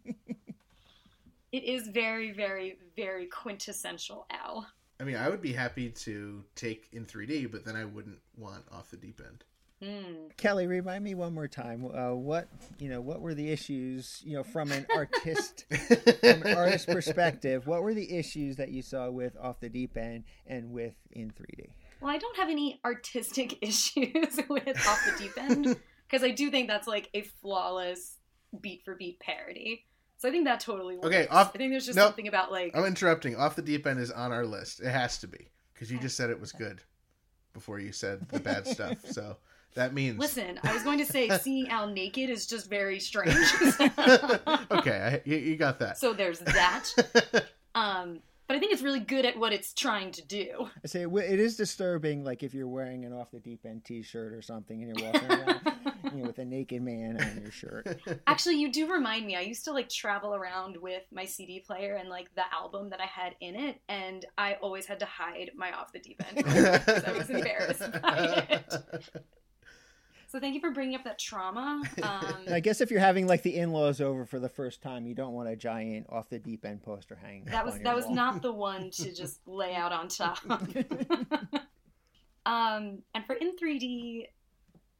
is very, very, very quintessential Al. I mean, I would be happy to take in 3D, but then I wouldn't want off the deep end. Hmm. Kelly, remind me one more time. Uh, what you know? What were the issues? You know, from an artist, from an artist perspective, what were the issues that you saw with Off the Deep End and with In 3D? Well, I don't have any artistic issues with Off the Deep End because I do think that's like a flawless beat for beat parody. So I think that totally works. Okay, off- I think there's just nope. something about like I'm interrupting. Off the deep end is on our list. It has to be because you just said it was good before you said the bad stuff. So that means Listen, I was going to say seeing Al naked is just very strange. okay, I, you, you got that. so there's that. Um, but I think it's really good at what it's trying to do. I say it is disturbing, like if you're wearing an Off the Deep End T-shirt or something, and you're walking around you know, with a naked man on your shirt. Actually, you do remind me. I used to like travel around with my CD player and like the album that I had in it, and I always had to hide my off the deep end because I was embarrassed by it. So thank you for bringing up that trauma. Um, I guess if you're having like the in-laws over for the first time, you don't want a giant Off the Deep End poster hanging. that was that was not the one to just lay out on top. um, and for in 3D,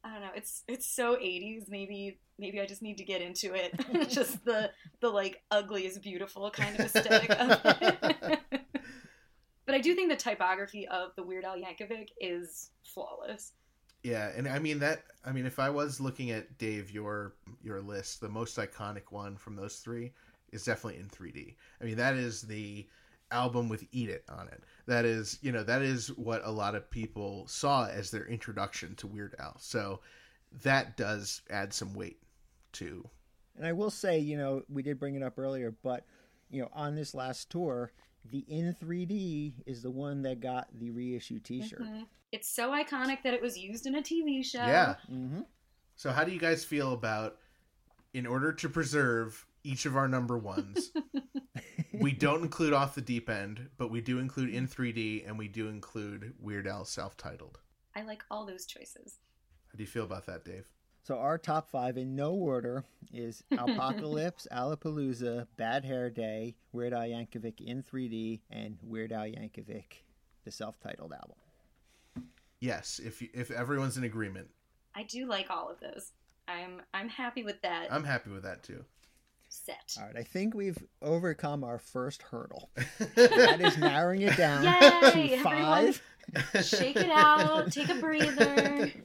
I don't know. It's it's so 80s. Maybe maybe I just need to get into it. just the the like ugly is beautiful kind of aesthetic of it. but I do think the typography of the Weird Al Yankovic is flawless. Yeah, and I mean that. I mean, if I was looking at Dave your your list, the most iconic one from those three is definitely in 3D. I mean, that is the album with "Eat It" on it. That is, you know, that is what a lot of people saw as their introduction to Weird Al. So that does add some weight to. And I will say, you know, we did bring it up earlier, but you know, on this last tour, the in 3D is the one that got the reissue T-shirt. Mhm. It's so iconic that it was used in a TV show. Yeah. Mm-hmm. So how do you guys feel about, in order to preserve each of our number ones, we don't include off the deep end, but we do include in 3D and we do include Weird Al self-titled. I like all those choices. How do you feel about that, Dave? So our top five in no order is Alpocalypse, Alapalooza, Bad Hair Day, Weird Al Yankovic in 3D, and Weird Al Yankovic, the self-titled album. Yes, if if everyone's in agreement, I do like all of those. I'm I'm happy with that I'm happy with that too. set. All right, I think we've overcome our first hurdle. that is narrowing it down Yay, to everyone. five. Shake it out, take a breather.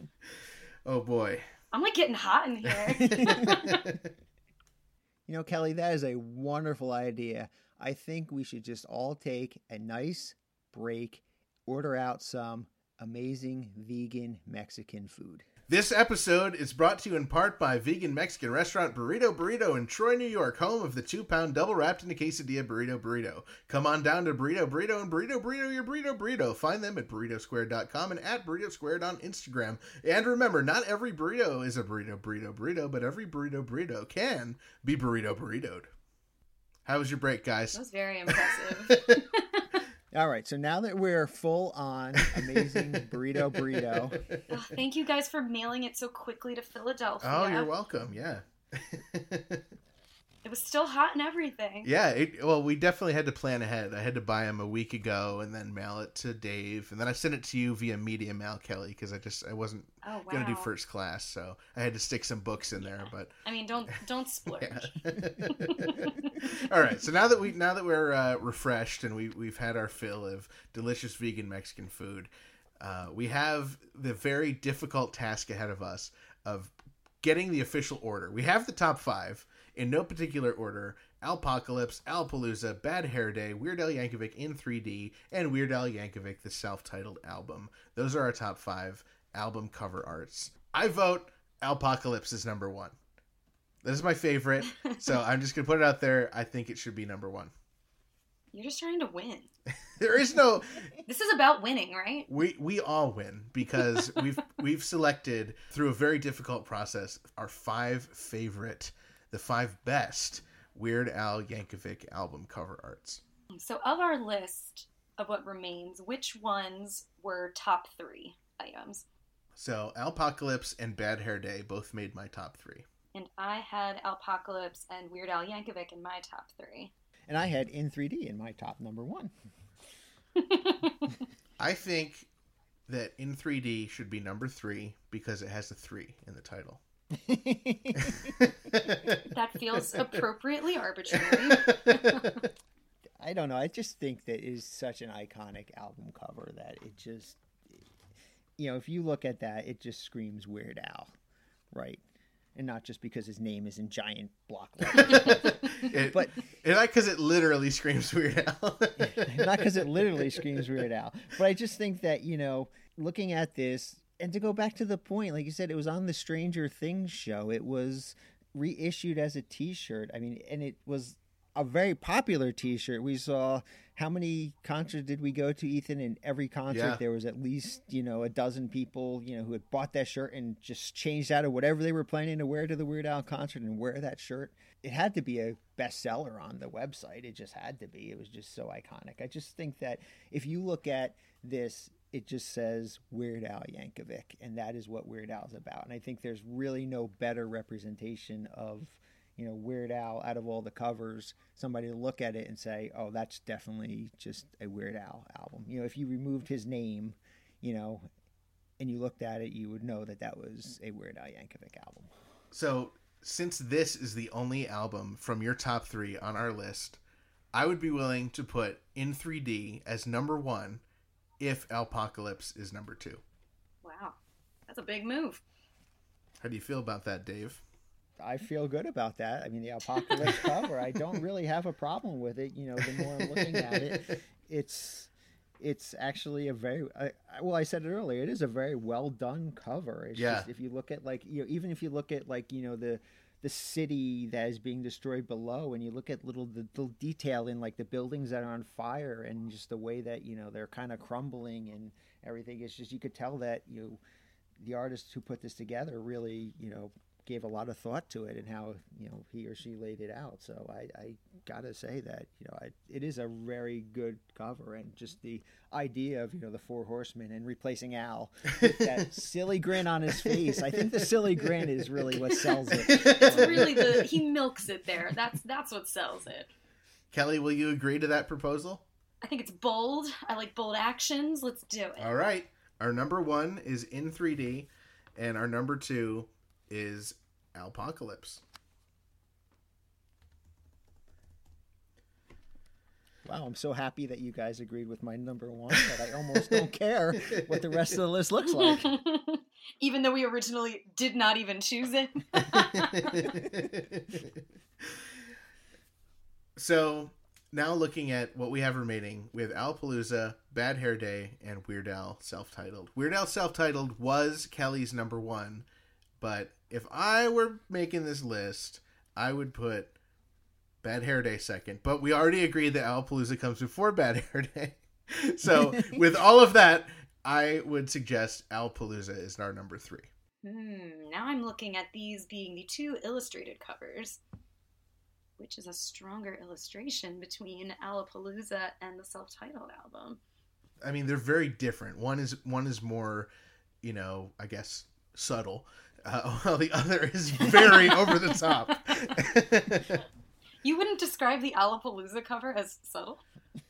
Oh boy. I'm like getting hot in here. You know, Kelly, that is a wonderful idea. I think we should just all take a nice break, order out some amazing vegan Mexican food. This episode is brought to you in part by vegan Mexican restaurant Burrito Burrito in Troy, New York, home of the two pound double wrapped in a quesadilla burrito burrito. Come on down to Burrito Burrito and Burrito Burrito your Burrito Burrito. Find them at burritosquare.com and at Burrito Squared on Instagram. And remember, not every burrito is a burrito burrito burrito, but every burrito burrito can be burrito burritoed. How was your break, guys? That was very impressive. All right, so now that we're full on amazing burrito burrito, Ugh, oh, thank you guys for mailing it so quickly to Philadelphia. Oh, you're welcome. Yeah. It was still hot and everything. Yeah, it, well, we definitely had to plan ahead. I had to buy them a week ago and then mail it to Dave, and then I sent it to you via media mail, Kelly, because I just I wasn't Oh wow. gonna do first class, so I had to stick some books in there. But I mean, don't don't splurge. all right, so now that we now that we're uh, refreshed and we we've had our fill of delicious vegan Mexican food, uh, we have the very difficult task ahead of us of getting the official order. We have the top five in no particular order: Alpocalypse, Alapalooza, Bad Hair Day, Weird Al Yankovic in 3D, and Weird Al Yankovic the self-titled album. Those are our top five album cover arts. I vote Alpocalypse is number one. This is my favorite, so I'm just gonna put it out there. I think it should be number one. You're just trying to win. There is no This is about winning, right? we we all win because we've we've selected through a very difficult process our five favorite, the five best Weird Al Yankovic album cover arts. So, of our list of what remains, which ones were top three items? So Alpocalypse and Bad Hair Day both made my top three. And I had Alpocalypse and Weird Al Yankovic in my top three. and I had in 3D in my top number one. I think that in 3D should be number three because it has a three in the title. That feels appropriately arbitrary. I don't know. I just think that is such an iconic album cover that it just, you know, if you look at that, it just screams Weird Al, right? And not just because his name is in giant block letters, It, but and not because it literally screams Weird Al. not because it literally screams Weird Al. But I just think that you know, looking at this, and to go back to the point, like you said, it was on the Stranger Things show. It was reissued as a T-shirt. I mean, and it was a very popular T-shirt. We saw how many concerts did we go to, Ethan? In every concert, Yeah. there was at least you know a dozen people you know who had bought that shirt and just changed out of whatever they were planning to wear to the Weird Al concert and wear that shirt. It had to be a bestseller on the website. It just had to be. It was just so iconic. I just think that if you look at this, it just says Weird Al Yankovic, and that is what Weird Al is about. And I think there's really no better representation of you know Weird Al out of all the covers. Somebody to look at it and say, "Oh, that's definitely just a Weird Al album." You know, if you removed his name, you know, and you looked at it, you would know that that was a Weird Al Yankovic album. So, since this is the only album from your top three on our list, I would be willing to put In 3D as number one if Alpocalypse is number two. wow. That's a big move. How do you feel about that, Dave? I feel good about that. I mean, the alpocalypse cover, I don't really have a problem with it. You know, the more I'm looking at it, it's it's actually a very I, I- well. I said it earlier. It is a very well done cover. It's Yeah. just if you look at like you know, even if you look at like you know the the city that is being destroyed below, and you look at little the little detail in like the buildings that are on fire, and just the way that you know they're kind of crumbling and everything. It's just you could tell that you know, the artists who put this together really you know gave a lot of thought to it and how you know he or she laid it out. So I, I gotta say that you know I, it is a very good cover and just the idea of you know the four horsemen and replacing Al with that silly grin on his face. I think the silly grin is really what sells it. It's really the he milks it there. That's that's what sells it. Kelly, will you agree to that proposal? I think it's bold. I like bold actions. Let's do it. All right. Our number one is in 3D, and our number two is Alpocalypse. Wow, I'm so happy that you guys agreed with my number one that I almost don't care what the rest of the list looks like. even though we originally did not even choose it. so now looking at what we have remaining, we have Alapalooza, Bad Hair Day, and Weird Al self-titled. Weird Al self-titled was Kelly's number one, but if I were making this list, I would put Bad Hair Day second. But we already agreed that Alapalooza comes before Bad Hair Day. So with all of that, I would suggest Alapalooza is our number three. Hmm, now I'm looking at these being the two illustrated covers, which is a stronger illustration between Alapalooza and the self-titled album. I mean, they're very different. One is one is more, you know, I guess subtle, uh, while the other is very over the top. You wouldn't describe the Alapalooza cover as subtle?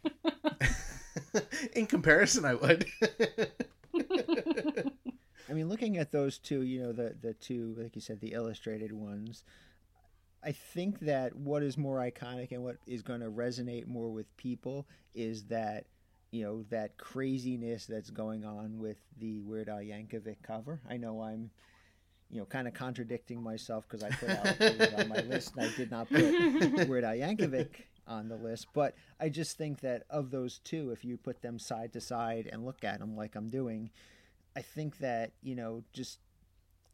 In comparison, I would. I mean, looking at those two, you know, the the two, like you said, the illustrated ones. I think that what is more iconic and what is going to resonate more with people is that, you know, that craziness that's going on with the Weird Al Yankovic cover. I know I'm, you know, kind of contradicting myself because I put out on my list and I did not put Weird Al Yankovic on the list. But I just think that of those two, if you put them side to side and look at them like I'm doing, I think that you know just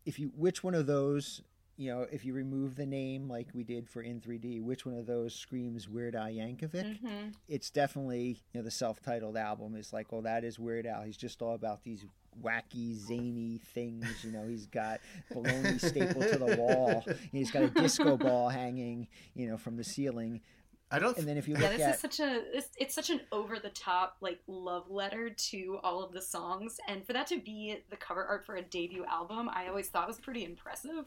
if you which one of those you know if you remove the name like we did for in 3D, which one of those screams Weird Al Yankovic? Mhm. It's definitely you know the self-titled album is like oh that is Weird Al. He's just all about these wacky zany things. You know he's got baloney stapled to the wall. He's got a disco ball hanging you know from the ceiling. I don't. And then if you look Yeah, this at is such a it's, it's such an over the top like love letter to all of the songs, and for that to be the cover art for a debut album, I always thought was pretty impressive.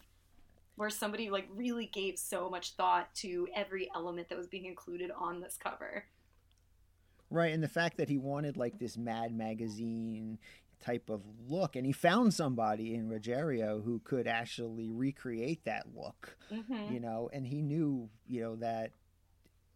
Where somebody like really gave so much thought to every element that was being included on this cover. Right, and the fact that he wanted like this Mad Magazine type of look, and he found somebody in Rogerio who could actually recreate that look, hmm you know, and he knew, you know, that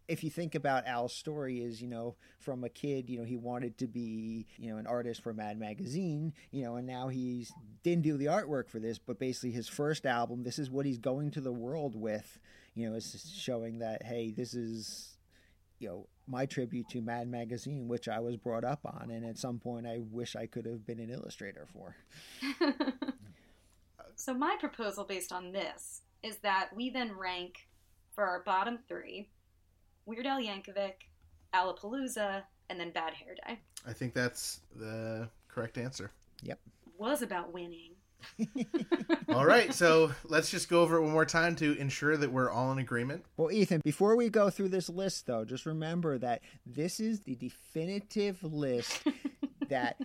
if you think about Al's story is, you know, from a kid, you know, he wanted to be, you know, an artist for Mad Magazine, you know, and now he's didn't do the artwork for this, but basically his first album, this is what he's going to the world with, you know, is showing that hey, this is, you know, my tribute to Mad Magazine, which I was brought up on, and at some point I wish I could have been an illustrator for. so my proposal based on this is that we then rank for our bottom three Weird Al Yankovic, Alapalooza, and then Bad Hair Day. I think that's the correct answer. Yep. Was about winning. All right, so let's just go over it one more time to ensure that we're all in agreement. Well, Ethan, before we go through this list, though, just remember that this is the definitive list that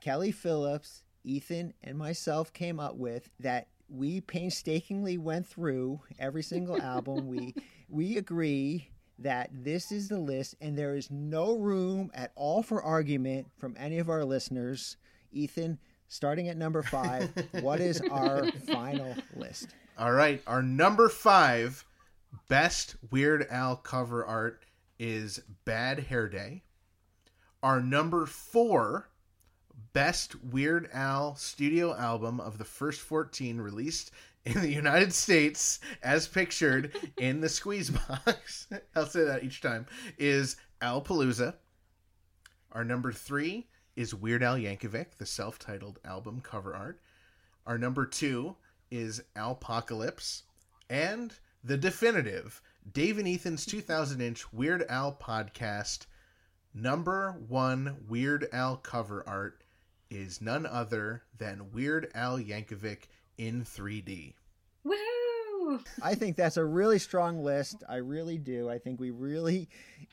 Kelly Phillips, Ethan, and myself came up with that we painstakingly went through every single album. We we agree that this is the list, and there is no room at all for argument from any of our listeners. Ethan, starting at number five, what is our final list? All right, our number five best Weird Al cover art is Bad Hair Day. Our number four best Weird Al studio album of the first 14 released in the United States as pictured in the squeeze box. I'll say that each time is Alapalooza. Our number three is Weird Al Yankovic, the self-titled album cover art. Our number two is Alpocalypse, and the definitive Dave and Ethan's 2000 inch Weird Al podcast. Number one Weird Al cover art is none other than Weird Al Yankovic in 3D. Woohoo! Woo! I think that's a really strong list. I really do. I think we really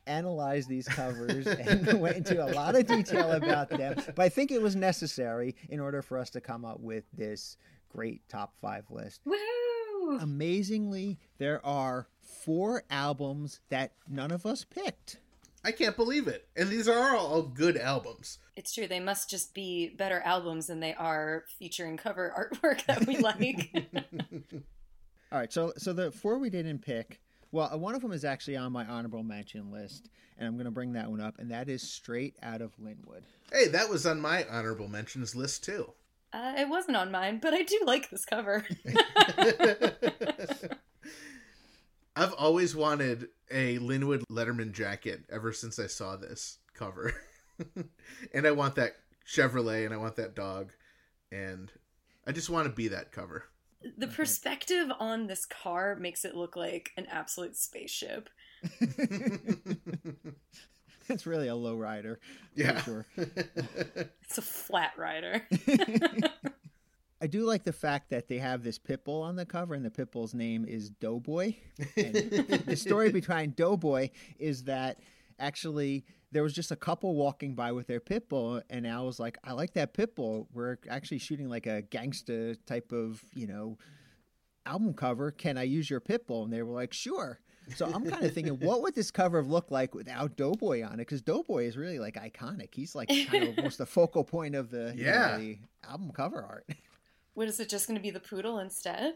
analyzed these covers and went into a lot of detail about them. But I think it was necessary in order for us to come up with this great top five list. Woo! Amazingly, there are four albums that none of us picked. I can't believe it. And these are all good albums. It's true. They must just be better albums than they are featuring cover artwork that we like. All right, so so the four we didn't pick. Well, uh, one of them is actually on my honorable mention list, and I'm going to bring that one up, and that is Straight Out of Lynwood. Hey, that was on my honorable mentions list too. uh, it wasn't on mine, but I do like this cover. I've always wanted a Lynwood Letterman jacket ever since I saw this cover. and I want that Chevrolet and I want that dog and I just want to be that cover. The perspective on this car makes it look like an absolute spaceship. It's really a low rider. Yeah. Sure. It's a flat rider. I do like the fact that they have this pit bull on the cover, and the pit bull's name is Doughboy. And the story behind Doughboy is that actually there was just a couple walking by with their pit bull, and Al was like, "I like that pit bull. We're actually shooting like a gangsta type of, you know, album cover. Can I use your pit bull?" And they were like, "Sure." So I'm kind of thinking, what would this cover look like without Doughboy on it? Because Doughboy is really like iconic. He's like kind of almost the focal point of the, you know, Yeah. the album cover art. What is it just going to be the poodle instead?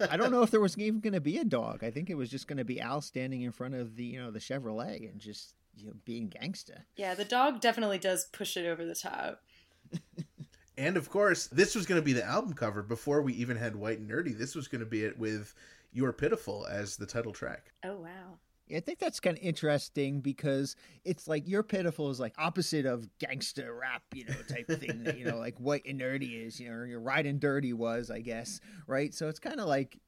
I don't know if there was even going to be a dog. I think it was just going to be Al standing in front of the you know the Chevrolet and just you know being gangsta. Yeah, the dog definitely does push it over the top. And of course, this was going to be the album cover before we even had White and Nerdy. This was going to be it with You're Pitiful as the title track. Oh wow. I think that's kind of interesting because it's like your pitiful is like opposite of gangster rap, you know, type thing that you know like white and nerdy is, you know, or your Ridin' Dirty was, I guess, right? So it's kind of like.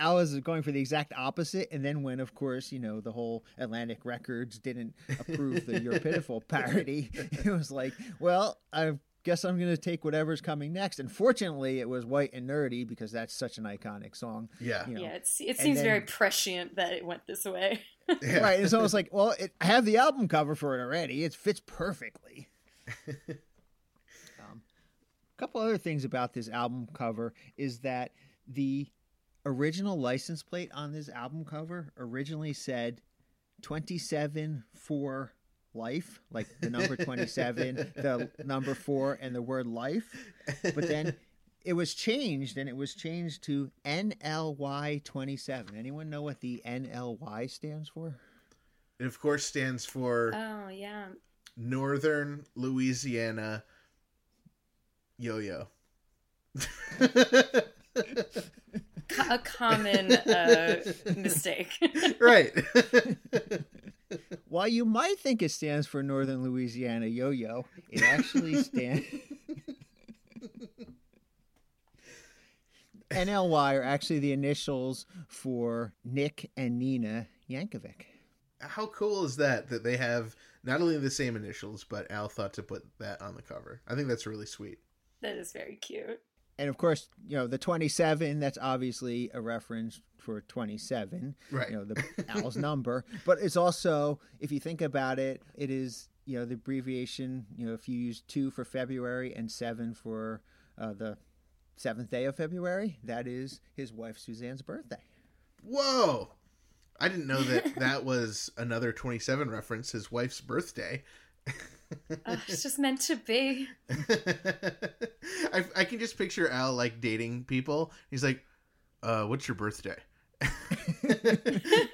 Al is going for the exact opposite, and then when, of course, you know the whole Atlantic Records didn't approve the "You're Pitiful" parody, it was like, well, I guess I'm going to take whatever's coming next. And fortunately, it was "White and Nerdy" because that's such an iconic song. Yeah. You know, Yeah, it's, it and seems very prescient that it went this way. Yeah. Right. It's almost like, well, it, I have the album cover for it already. It fits perfectly. um, a couple other things about this album cover is that the original license plate on this album cover originally said 27 for life, like the number 27, the number 4, and the word life. But then it was changed and it was changed to NLY 27. Anyone know what the NLY stands for? It, of course, stands for Oh yeah. Northern Louisiana Yo Yo. A common uh, mistake. right. While you might think it stands for Northern Louisiana Yo Yo, it actually stands. NLY are actually the initials for Nick and Nina Yankovic. How cool is that that they have not only the same initials, but Al thought to put that on the cover. I think that's really sweet. that is very cute. And of course, you know, the 27, that's obviously a reference for 27, Right. you know, the Al's number. But it's also, if you think about it, it is, you know, the abbreviation, you know, if you use two for February and seven for uh, the seventh day of February, that is his wife Suzanne's birthday. Whoa! I didn't know that that was another 27 reference, his wife's birthday. Uh, it's just meant to be. I, I can just picture Al like dating people. He's like, uh, what's your birthday? and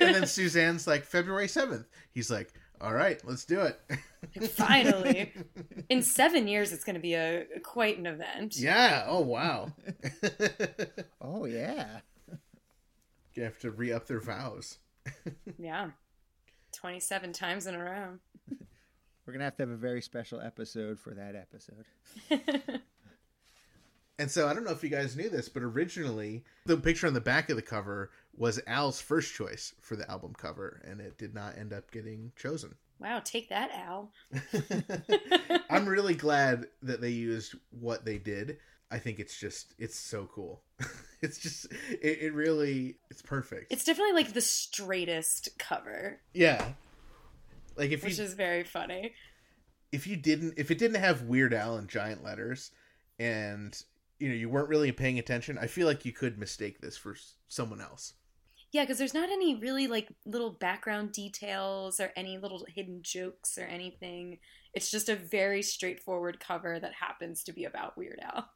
then Suzanne's like, February 7th. He's like, all right, let's do it. Finally, in seven years, it's going to be a quite an event. yeah. Oh, wow. Oh, yeah. you have to re up their vows. Yeah. 27 times in a row. We're going to have to have a very special episode for that episode. And so I don't know if you guys knew this, but originally the picture on the back of the cover was Al's first choice for the album cover, and it did not end up getting chosen. Wow, take that, Al. I'm really glad that they used what they did. I think it's just it's so cool. it's just it, it really it's perfect. It's definitely like the straightest cover, yeah. Like if which you is very funny. if you didn't if it didn't have Weird Al in giant letters and you know you weren't really paying attention, I feel like you could mistake this for someone else. Yeah, because there's not any really like little background details or any little hidden jokes or anything. It's just a very straightforward cover that happens to be about Weird Al.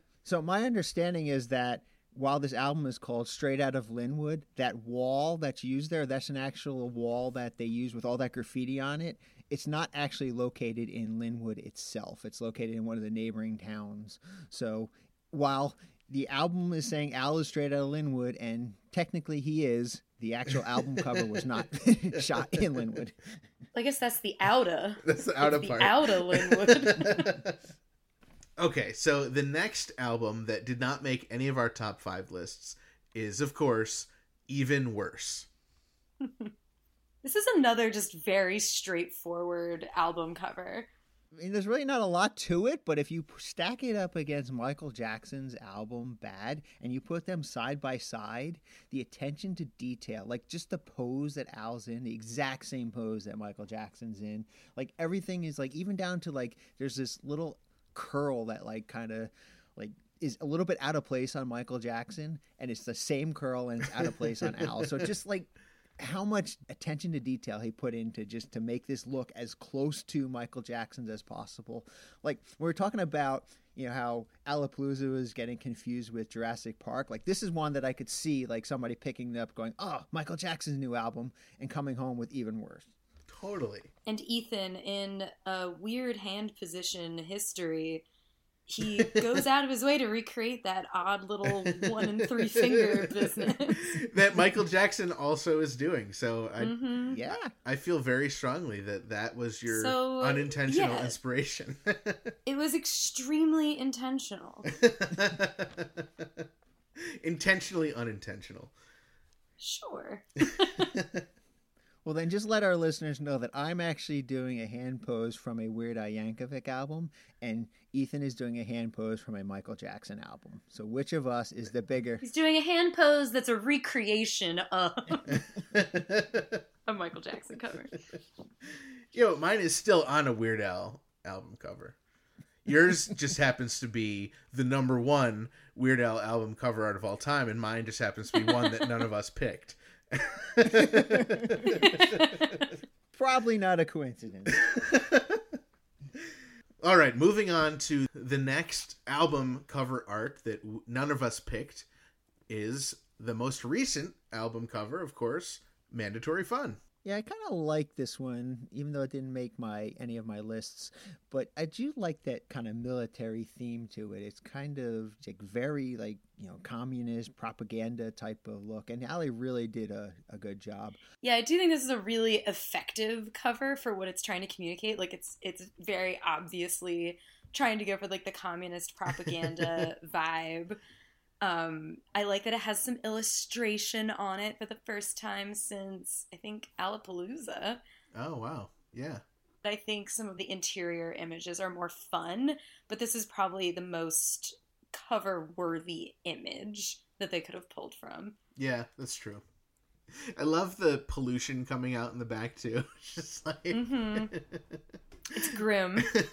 So my understanding is that while this album is called Straight Out of Lynwood, that wall that's used there, that's an actual wall that they use with all that graffiti on it. It's not actually located in Lynwood itself. It's located in one of the neighboring towns. So while the album is saying Al is straight out of Lynwood, and technically he is, the actual album cover was not shot in Lynwood. I guess that's the outer. That's the outer part. the outer Lynwood. okay, so the next album that did not make any of our top five lists is, of course, Even Worse. this is another just very straightforward album cover. I mean, there's really not a lot to it, but if you stack it up against Michael Jackson's album Bad and you put them side by side, the attention to detail, like just the pose that Al's in, the exact same pose that Michael Jackson's in, like everything is like, even down to like, there's this little curl that like kind of like is a little bit out of place on Michael Jackson, and it's the same curl and it's out of place on Al. So just like how much attention to detail he put into just to make this look as close to Michael Jackson's as possible. Like we're talking about, you know, how Alapalooza was getting confused with Jurassic Park. Like this is one that I could see like somebody picking up, going, "Oh, Michael Jackson's new album," and coming home with even worse. Totally. And Ethan, in a weird hand position history, he goes out of his way to recreate that odd little one and three finger business. that Michael Jackson also is doing. So I hmm Yeah, I feel very strongly that that was your So, unintentional yeah. inspiration. It was extremely intentional. Intentionally unintentional. Sure. Well, then just let our listeners know that I'm actually doing a hand pose from a Weird Al Yankovic album, and Ethan is doing a hand pose from a Michael Jackson album. So, which of us is the bigger? He's doing a hand pose that's a recreation of a Michael Jackson cover. Yo, mine is still on a Weird Al album cover. Yours just happens to be the number one Weird Al album cover art of all time, and mine just happens to be one that none of us picked. Probably not a coincidence. All right, moving on to the next album cover art that none of us picked is the most recent album cover, of course, Mandatory Fun. Yeah, I kind of like this one, even though it didn't make my any of my lists. But I do like that kind of military theme to it. It's kind of like very like you know communist propaganda type of look, and Ali really did a, a good job. Yeah, I do think this is a really effective cover for what it's trying to communicate. Like it's it's very obviously trying to go for like the communist propaganda vibe. Um, I like that it has some illustration on it for the first time since I think Alapalooza. Oh, wow. Yeah. I think some of the interior images are more fun, but this is probably the most cover worthy image that they could have pulled from. Yeah, that's true. I love the pollution coming out in the back, too. It's just like. hmm It's grim.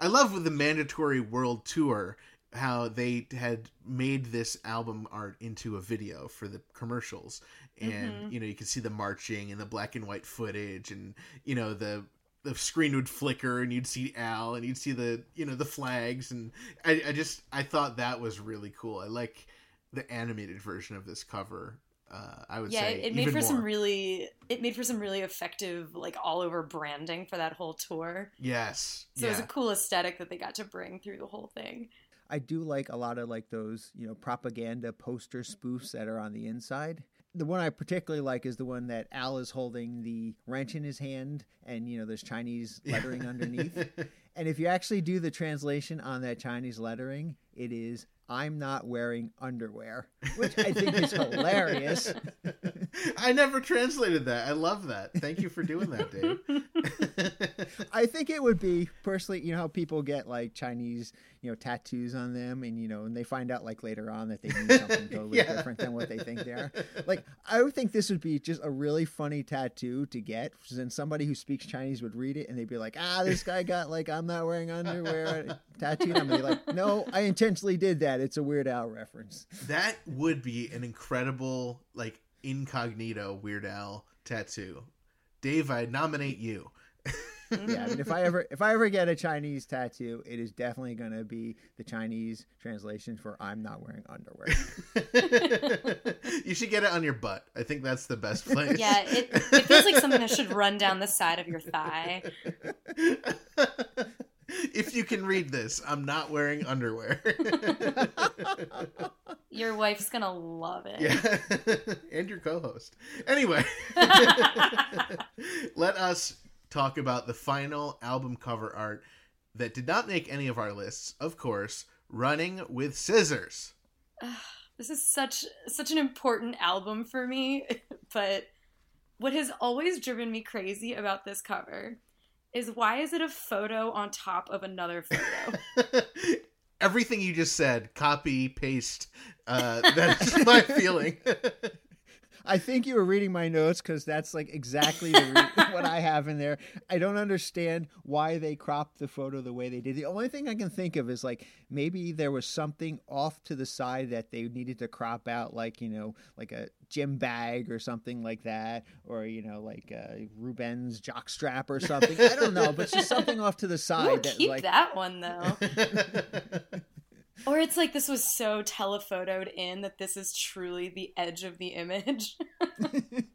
I love with the mandatory world tour how they had made this album art into a video for the commercials and you know you could see the marching and the black and white footage and you know the the screen would flicker and you'd see Al and you'd see the you know the flags and I, I just I thought that was really cool. I like the animated version of this cover. Uh, I would yeah, say it, it made for some really it made for some really effective like all over branding for that whole tour. yes So it was a cool aesthetic that they got to bring through the whole thing. I do like a lot of like those, you know, propaganda poster spoofs that are on the inside. The one I particularly like is the one that Al is holding the wrench in his hand and you know there's Chinese lettering underneath. And if you actually do the translation on that Chinese lettering, it is I'm not wearing underwear, which I think is hilarious. I never translated that. I love that. Thank you for doing that, Dave. I think it would be personally, you know how people get like Chinese, you know, tattoos on them and you know, and they find out like later on that they mean something totally Yeah. different than what they think they are. Like I would think this would be just a really funny tattoo to get. Then somebody who speaks Chinese would read it and they'd be like, "Ah, this guy got like I'm not wearing underwear tattooed." I'm like, "No, I intentionally did that. It's a Weird Al reference." that would be an incredible, like, incognito Weird Al tattoo. Dave, I nominate you. Yeah, I mean, if I ever if I ever get a Chinese tattoo, it is definitely gonna be the Chinese translation for "I'm not wearing underwear." you should get it on your butt. I think that's the best place. Yeah, it, it feels like something that should run down the side of your thigh. if you can read this, I'm not wearing underwear. Your wife's gonna love it. yeah. and your co host. Anyway, let us talk about the final album cover art that did not make any of our lists, of course, Running with Scissors. this is such such an important album for me, but what has always driven me crazy about this cover is why is it a photo on top of another photo? Everything you just said, copy, paste. Uh, that's my feeling. I think you were reading my notes because that's like exactly the re- what I have in there. I don't understand why they cropped the photo the way they did. The only thing I can think of is like maybe there was something off to the side that they needed to crop out, like you know, like a gym bag or something like that, or you know, like uh, Ruben's jockstrap or something. I don't know, but just something off to the Ooh, side. that, keep like, that one though. Or it's like this was so telephotoed in that this is truly the edge of the image.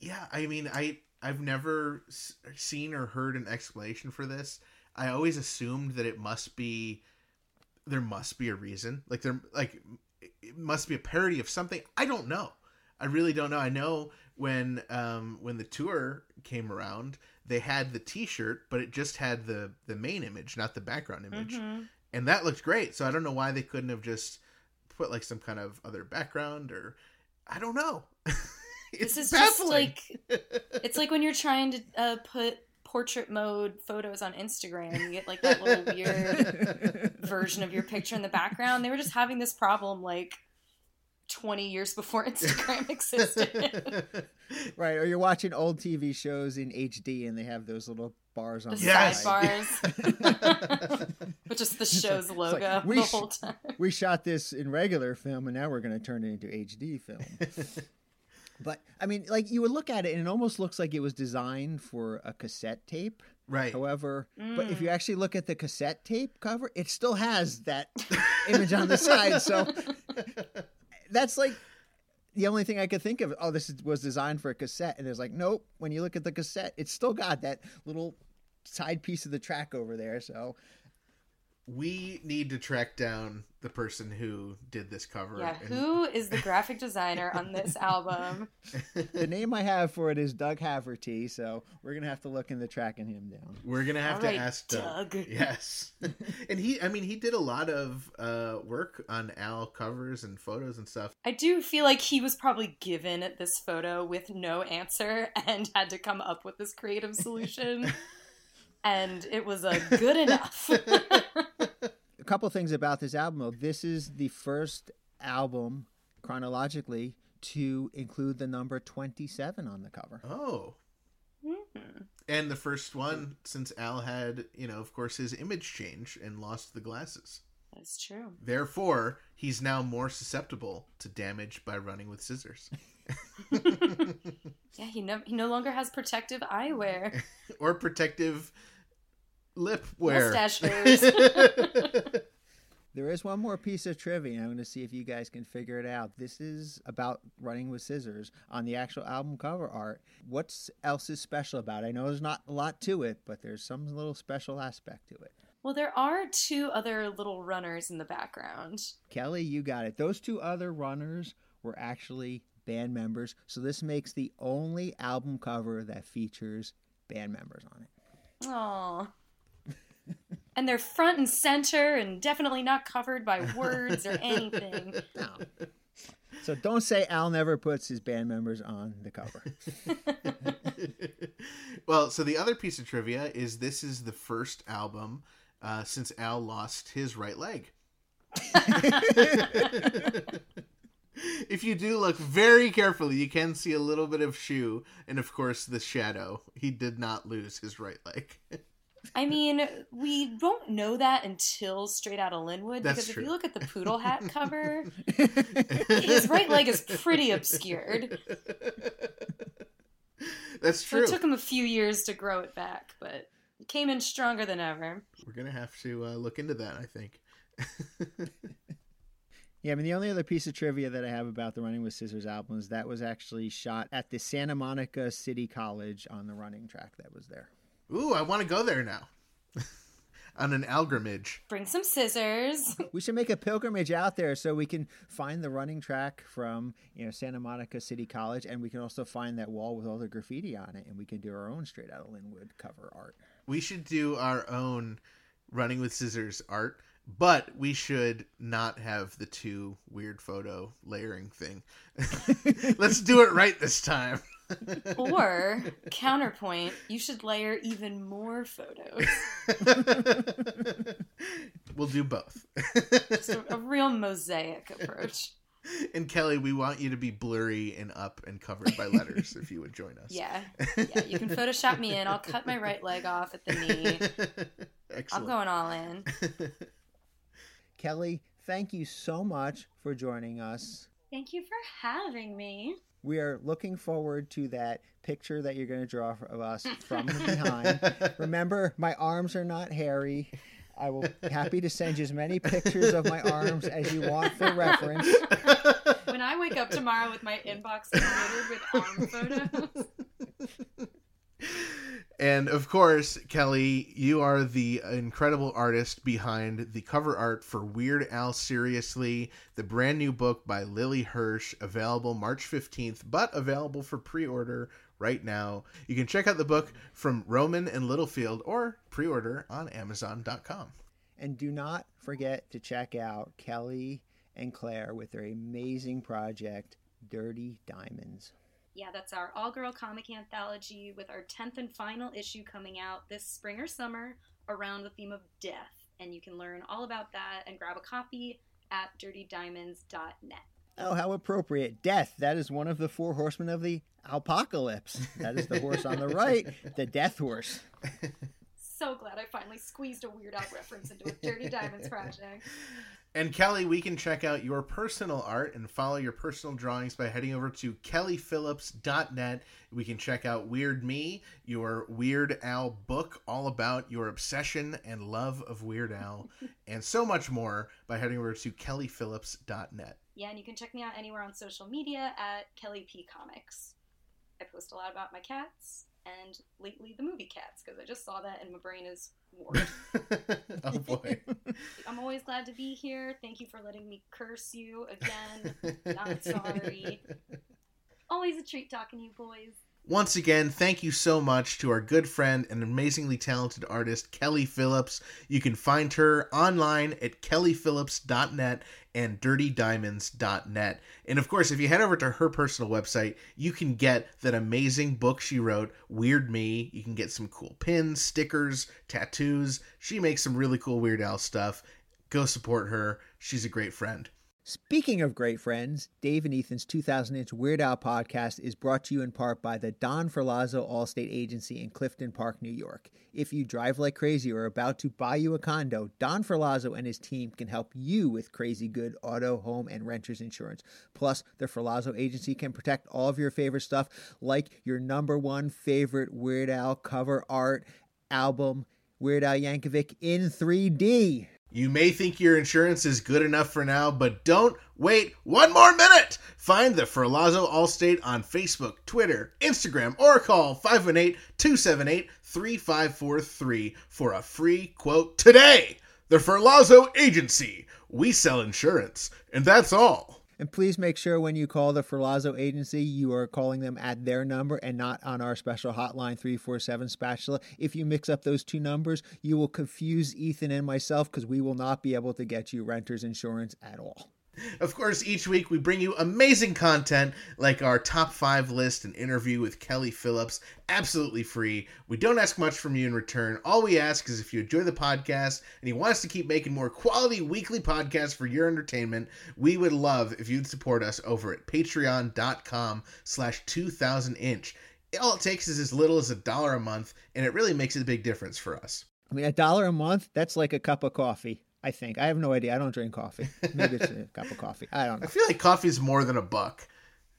yeah, I mean, I I've never s- seen or heard an explanation for this. I always assumed that it must be there must be a reason. Like there like it must be a parody of something. I don't know. I really don't know. I know when um when the tour came around, they had the t-shirt, but it just had the the main image, not the background image. Mhm. And that looked great. So I don't know why they couldn't have just put like some kind of other background or I don't know. it's This is baffling. just like it's like when you're trying to uh, put portrait mode photos on Instagram, you get like that little weird version of your picture in the background. They were just having this problem like 20 years before Instagram existed. right, or you're watching old TV shows in HD and they have those little bars on the the Yes. side. sidebars, but just the show's like, logo we the sh- whole time. we shot this in regular film and now we're going to turn it into HD film. but I mean, like you would look at it and it almost looks like it was designed for a cassette tape. right. However, but if you Mm. actually look at the cassette tape cover, it still has that image on the side. So that's like the only thing I could think of. Oh, this is, was designed for a cassette, and it's like, nope. When you look at the cassette, it's still got that little side piece of the track over there. So we need to track down the person who did this cover. Yeah, and- who is the graphic designer on this album? the name I have for it is Doug Haverty. So we're gonna have to look into tracking him down. We're gonna have All to right, ask Doug. Doug. Yes, and he, I mean, he did a lot of uh, work on Al covers and photos and stuff. I do feel like he was probably given this photo with no answer and had to come up with this creative solution. and it was a good enough. A couple things about this album. Though. This is the first album chronologically to include the number twenty-seven on the cover. Oh, Mhm. and the first one since Al had, you know, of course, his image change and lost the glasses. That's true. Therefore, he's now more susceptible to damage by running with scissors. Yeah, he no, he no longer has protective eyewear. or protective lip wear. There is one more piece of trivia. and I'm going to see if you guys can figure it out. This is about running with scissors on the actual album cover art. What's else is special about it? I know there's not a lot to it, but there's some little special aspect to it. well, there are two other little runners in the background. Kelly, you got it. Those two other runners were actually band members, so this makes the only album cover that features band members on it. Aw. and they're front and center and definitely not covered by words or anything. No. So don't say Al never puts his band members on the cover. well, so the other piece of trivia is this is the first album uh, since Al lost his right leg. if you do look very carefully, you can see a little bit of shoe and, of course, the shadow. He did not lose his right leg. I mean, we won't know that until Straight Out of Lynwood That's because if you look at the poodle hat cover, his right leg is pretty obscured. That's So true. it took him a few years to grow it back, but it came in stronger than ever. We're gonna have to uh, look into that. I think. Yeah, I mean, the only other piece of trivia that I have about the Running with Scissors album is that was actually shot at the Santa Monica City College on the running track that was there. Ooh, I want to go there now. On an pilgrimage. Bring some scissors. We should make a pilgrimage out there so we can find the running track from you know Santa Monica City College, and we can also find that wall with all the graffiti on it, and we can do our own straight out of Lynwood cover art. We should do our own running with scissors art, but we should not have the two weird photo layering thing. Let's do it right this time. or, counterpoint, you should layer even more photos. we'll do both. Just a, a real mosaic approach. and Kelly, we want you to be blurry and up and covered by letters if you would join us. Yeah. Yeah, you can Photoshop me in. I'll cut my right leg off at the knee. I'm going all in. Kelly, thank you so much for joining us. Thank you for having me. We are looking forward to that picture that you're going to draw of us from behind. Remember, my arms are not hairy. I will be happy to send you as many pictures of my arms as you want for reference. When I wake up tomorrow with my inbox littered with arm photos, And of course, Kelly, you are the incredible artist behind the cover art for Weird Al Seriously, the brand new book by Lily Hirsch, available March 15th, but available for pre order right now. You can check out the book from Rowman and Littlefield or pre order on Amazon.com. And do not forget to check out Kelly and Claire with their amazing project, Dirty Diamonds. Yeah, that's our all girl comic anthology with our 10th and final issue coming out this spring or summer around the theme of death. And you can learn all about that and grab a copy at dirtydiamonds.net. Oh, how appropriate. Death. That is one of the four horsemen of the apocalypse. That is the horse on the right, the death horse. So glad I finally squeezed a Weird Al reference into a Dirty Diamonds project. And Kelly, we can check out your personal art and follow your personal drawings by heading over to kellyphillips.net. We can check out Weird Me, your Weird Al book, all about your obsession and love of Weird Al, and so much more by heading over to kellyphillips.net. Yeah, and you can check me out anywhere on social media at Kelly P Comics. I post a lot about my cats and lately the movie Cats because I just saw that and my brain is warped. oh boy. I'm always glad to be here. Thank you for letting me curse you again. Not sorry. Always a treat talking to you boys. Once again, thank you so much to our good friend and amazingly talented artist, Kelly Phillips. You can find her online at kellyphillips.net and dirtydiamonds.net. And of course, if you head over to her personal website, you can get that amazing book she wrote, Weird Me. You can get some cool pins, stickers, tattoos. She makes some really cool Weird Al stuff. Go support her. She's a great friend. Speaking of great friends, Dave and Ethan's 2000 inch Weird Al podcast is brought to you in part by the Don Ferlazzo Allstate Agency in Clifton Park, New York. If you drive like crazy or are about to buy you a condo, Don Ferlazzo and his team can help you with crazy good auto, home, and renter's insurance. Plus, the Ferlazzo Agency can protect all of your favorite stuff, like your number one favorite Weird Al cover art album, Weird Al Yankovic in 3D. You may think your insurance is good enough for now, but don't wait one more minute. Find the Ferlazzo Allstate on Facebook, Twitter, Instagram, or call 518 278 3543 for a free quote today. The Ferlazzo Agency. We sell insurance, and that's all. And please make sure when you call the Ferlazzo agency, you are calling them at their number and not on our special hotline 347 spatula. If you mix up those two numbers, you will confuse Ethan and myself because we will not be able to get you renter's insurance at all. Of course, each week we bring you amazing content like our top five list and interview with Kelly Phillips, absolutely free. We don't ask much from you in return. All we ask is if you enjoy the podcast and you want us to keep making more quality weekly podcasts for your entertainment, we would love if you'd support us over at patreon.com slash 2000 inch. All it takes is as little as a dollar a month, and it really makes a big difference for us. I mean, a dollar a month, that's like a cup of coffee. I think. I have no idea. I don't drink coffee. Maybe it's a cup of coffee. I don't know. I feel like coffee's more than a buck.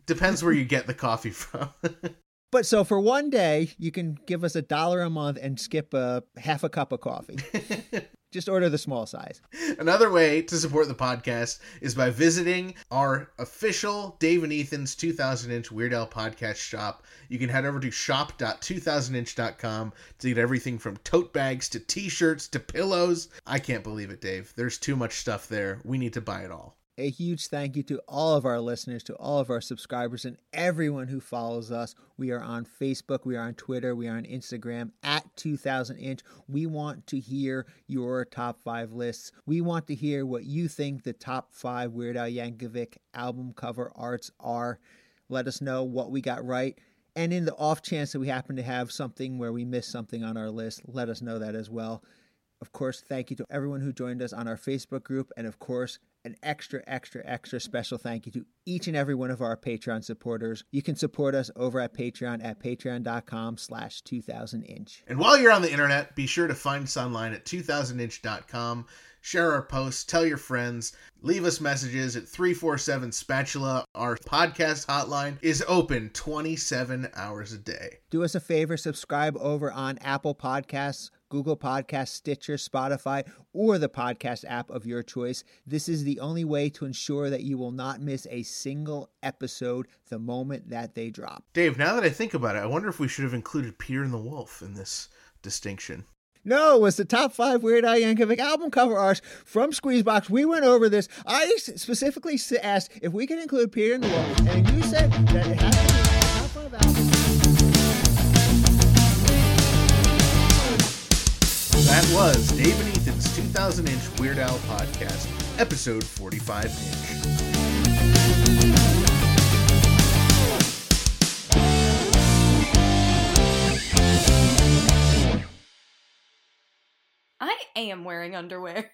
Depends where you get the coffee from. But so for one day, you can give us a dollar a month and skip a half a cup of coffee. Just order the small size. Another way to support the podcast is by visiting our official Dave and Ethan's 2000 inch Weird Al podcast shop. You can head over to shop.2000inch.com to get everything from tote bags to t shirts to pillows. I can't believe it, Dave. There's too much stuff there. We need to buy it all. A huge thank you to all of our listeners, to all of our subscribers, and everyone who follows us. We are on Facebook, we are on Twitter, we are on Instagram at 2000 Inch. We want to hear your top five lists. We want to hear what you think the top five Weird Al Yankovic album cover arts are. Let us know what we got right. And in the off chance that we happen to have something where we missed something on our list, let us know that as well. Of course, thank you to everyone who joined us on our Facebook group. And of course, an extra, extra, extra special thank you to each and every one of our Patreon supporters. You can support us over at Patreon at patreon.com slash 2000inch. And while you're on the internet, be sure to find us online at 2000inch.com. Share our posts, tell your friends, leave us messages at 347 Spatula. Our podcast hotline is open 27 hours a day. Do us a favor, subscribe over on Apple Podcasts, Google Podcasts, Stitcher, Spotify, or the podcast app of your choice. This is the only way to ensure that you will not miss a single episode the moment that they drop. Dave, now that I think about it, I wonder if we should have included Peter and the Wolf in this distinction. No, it was the top five Weird Al Yankovic album cover arts from Squeezebox. We went over this. I specifically asked if we could include Peter and the Wolf, and you said that it has to be the top five albums. That was Dave and Ethan's 2000 inch Weird Al podcast, episode 45 inch. I am wearing underwear.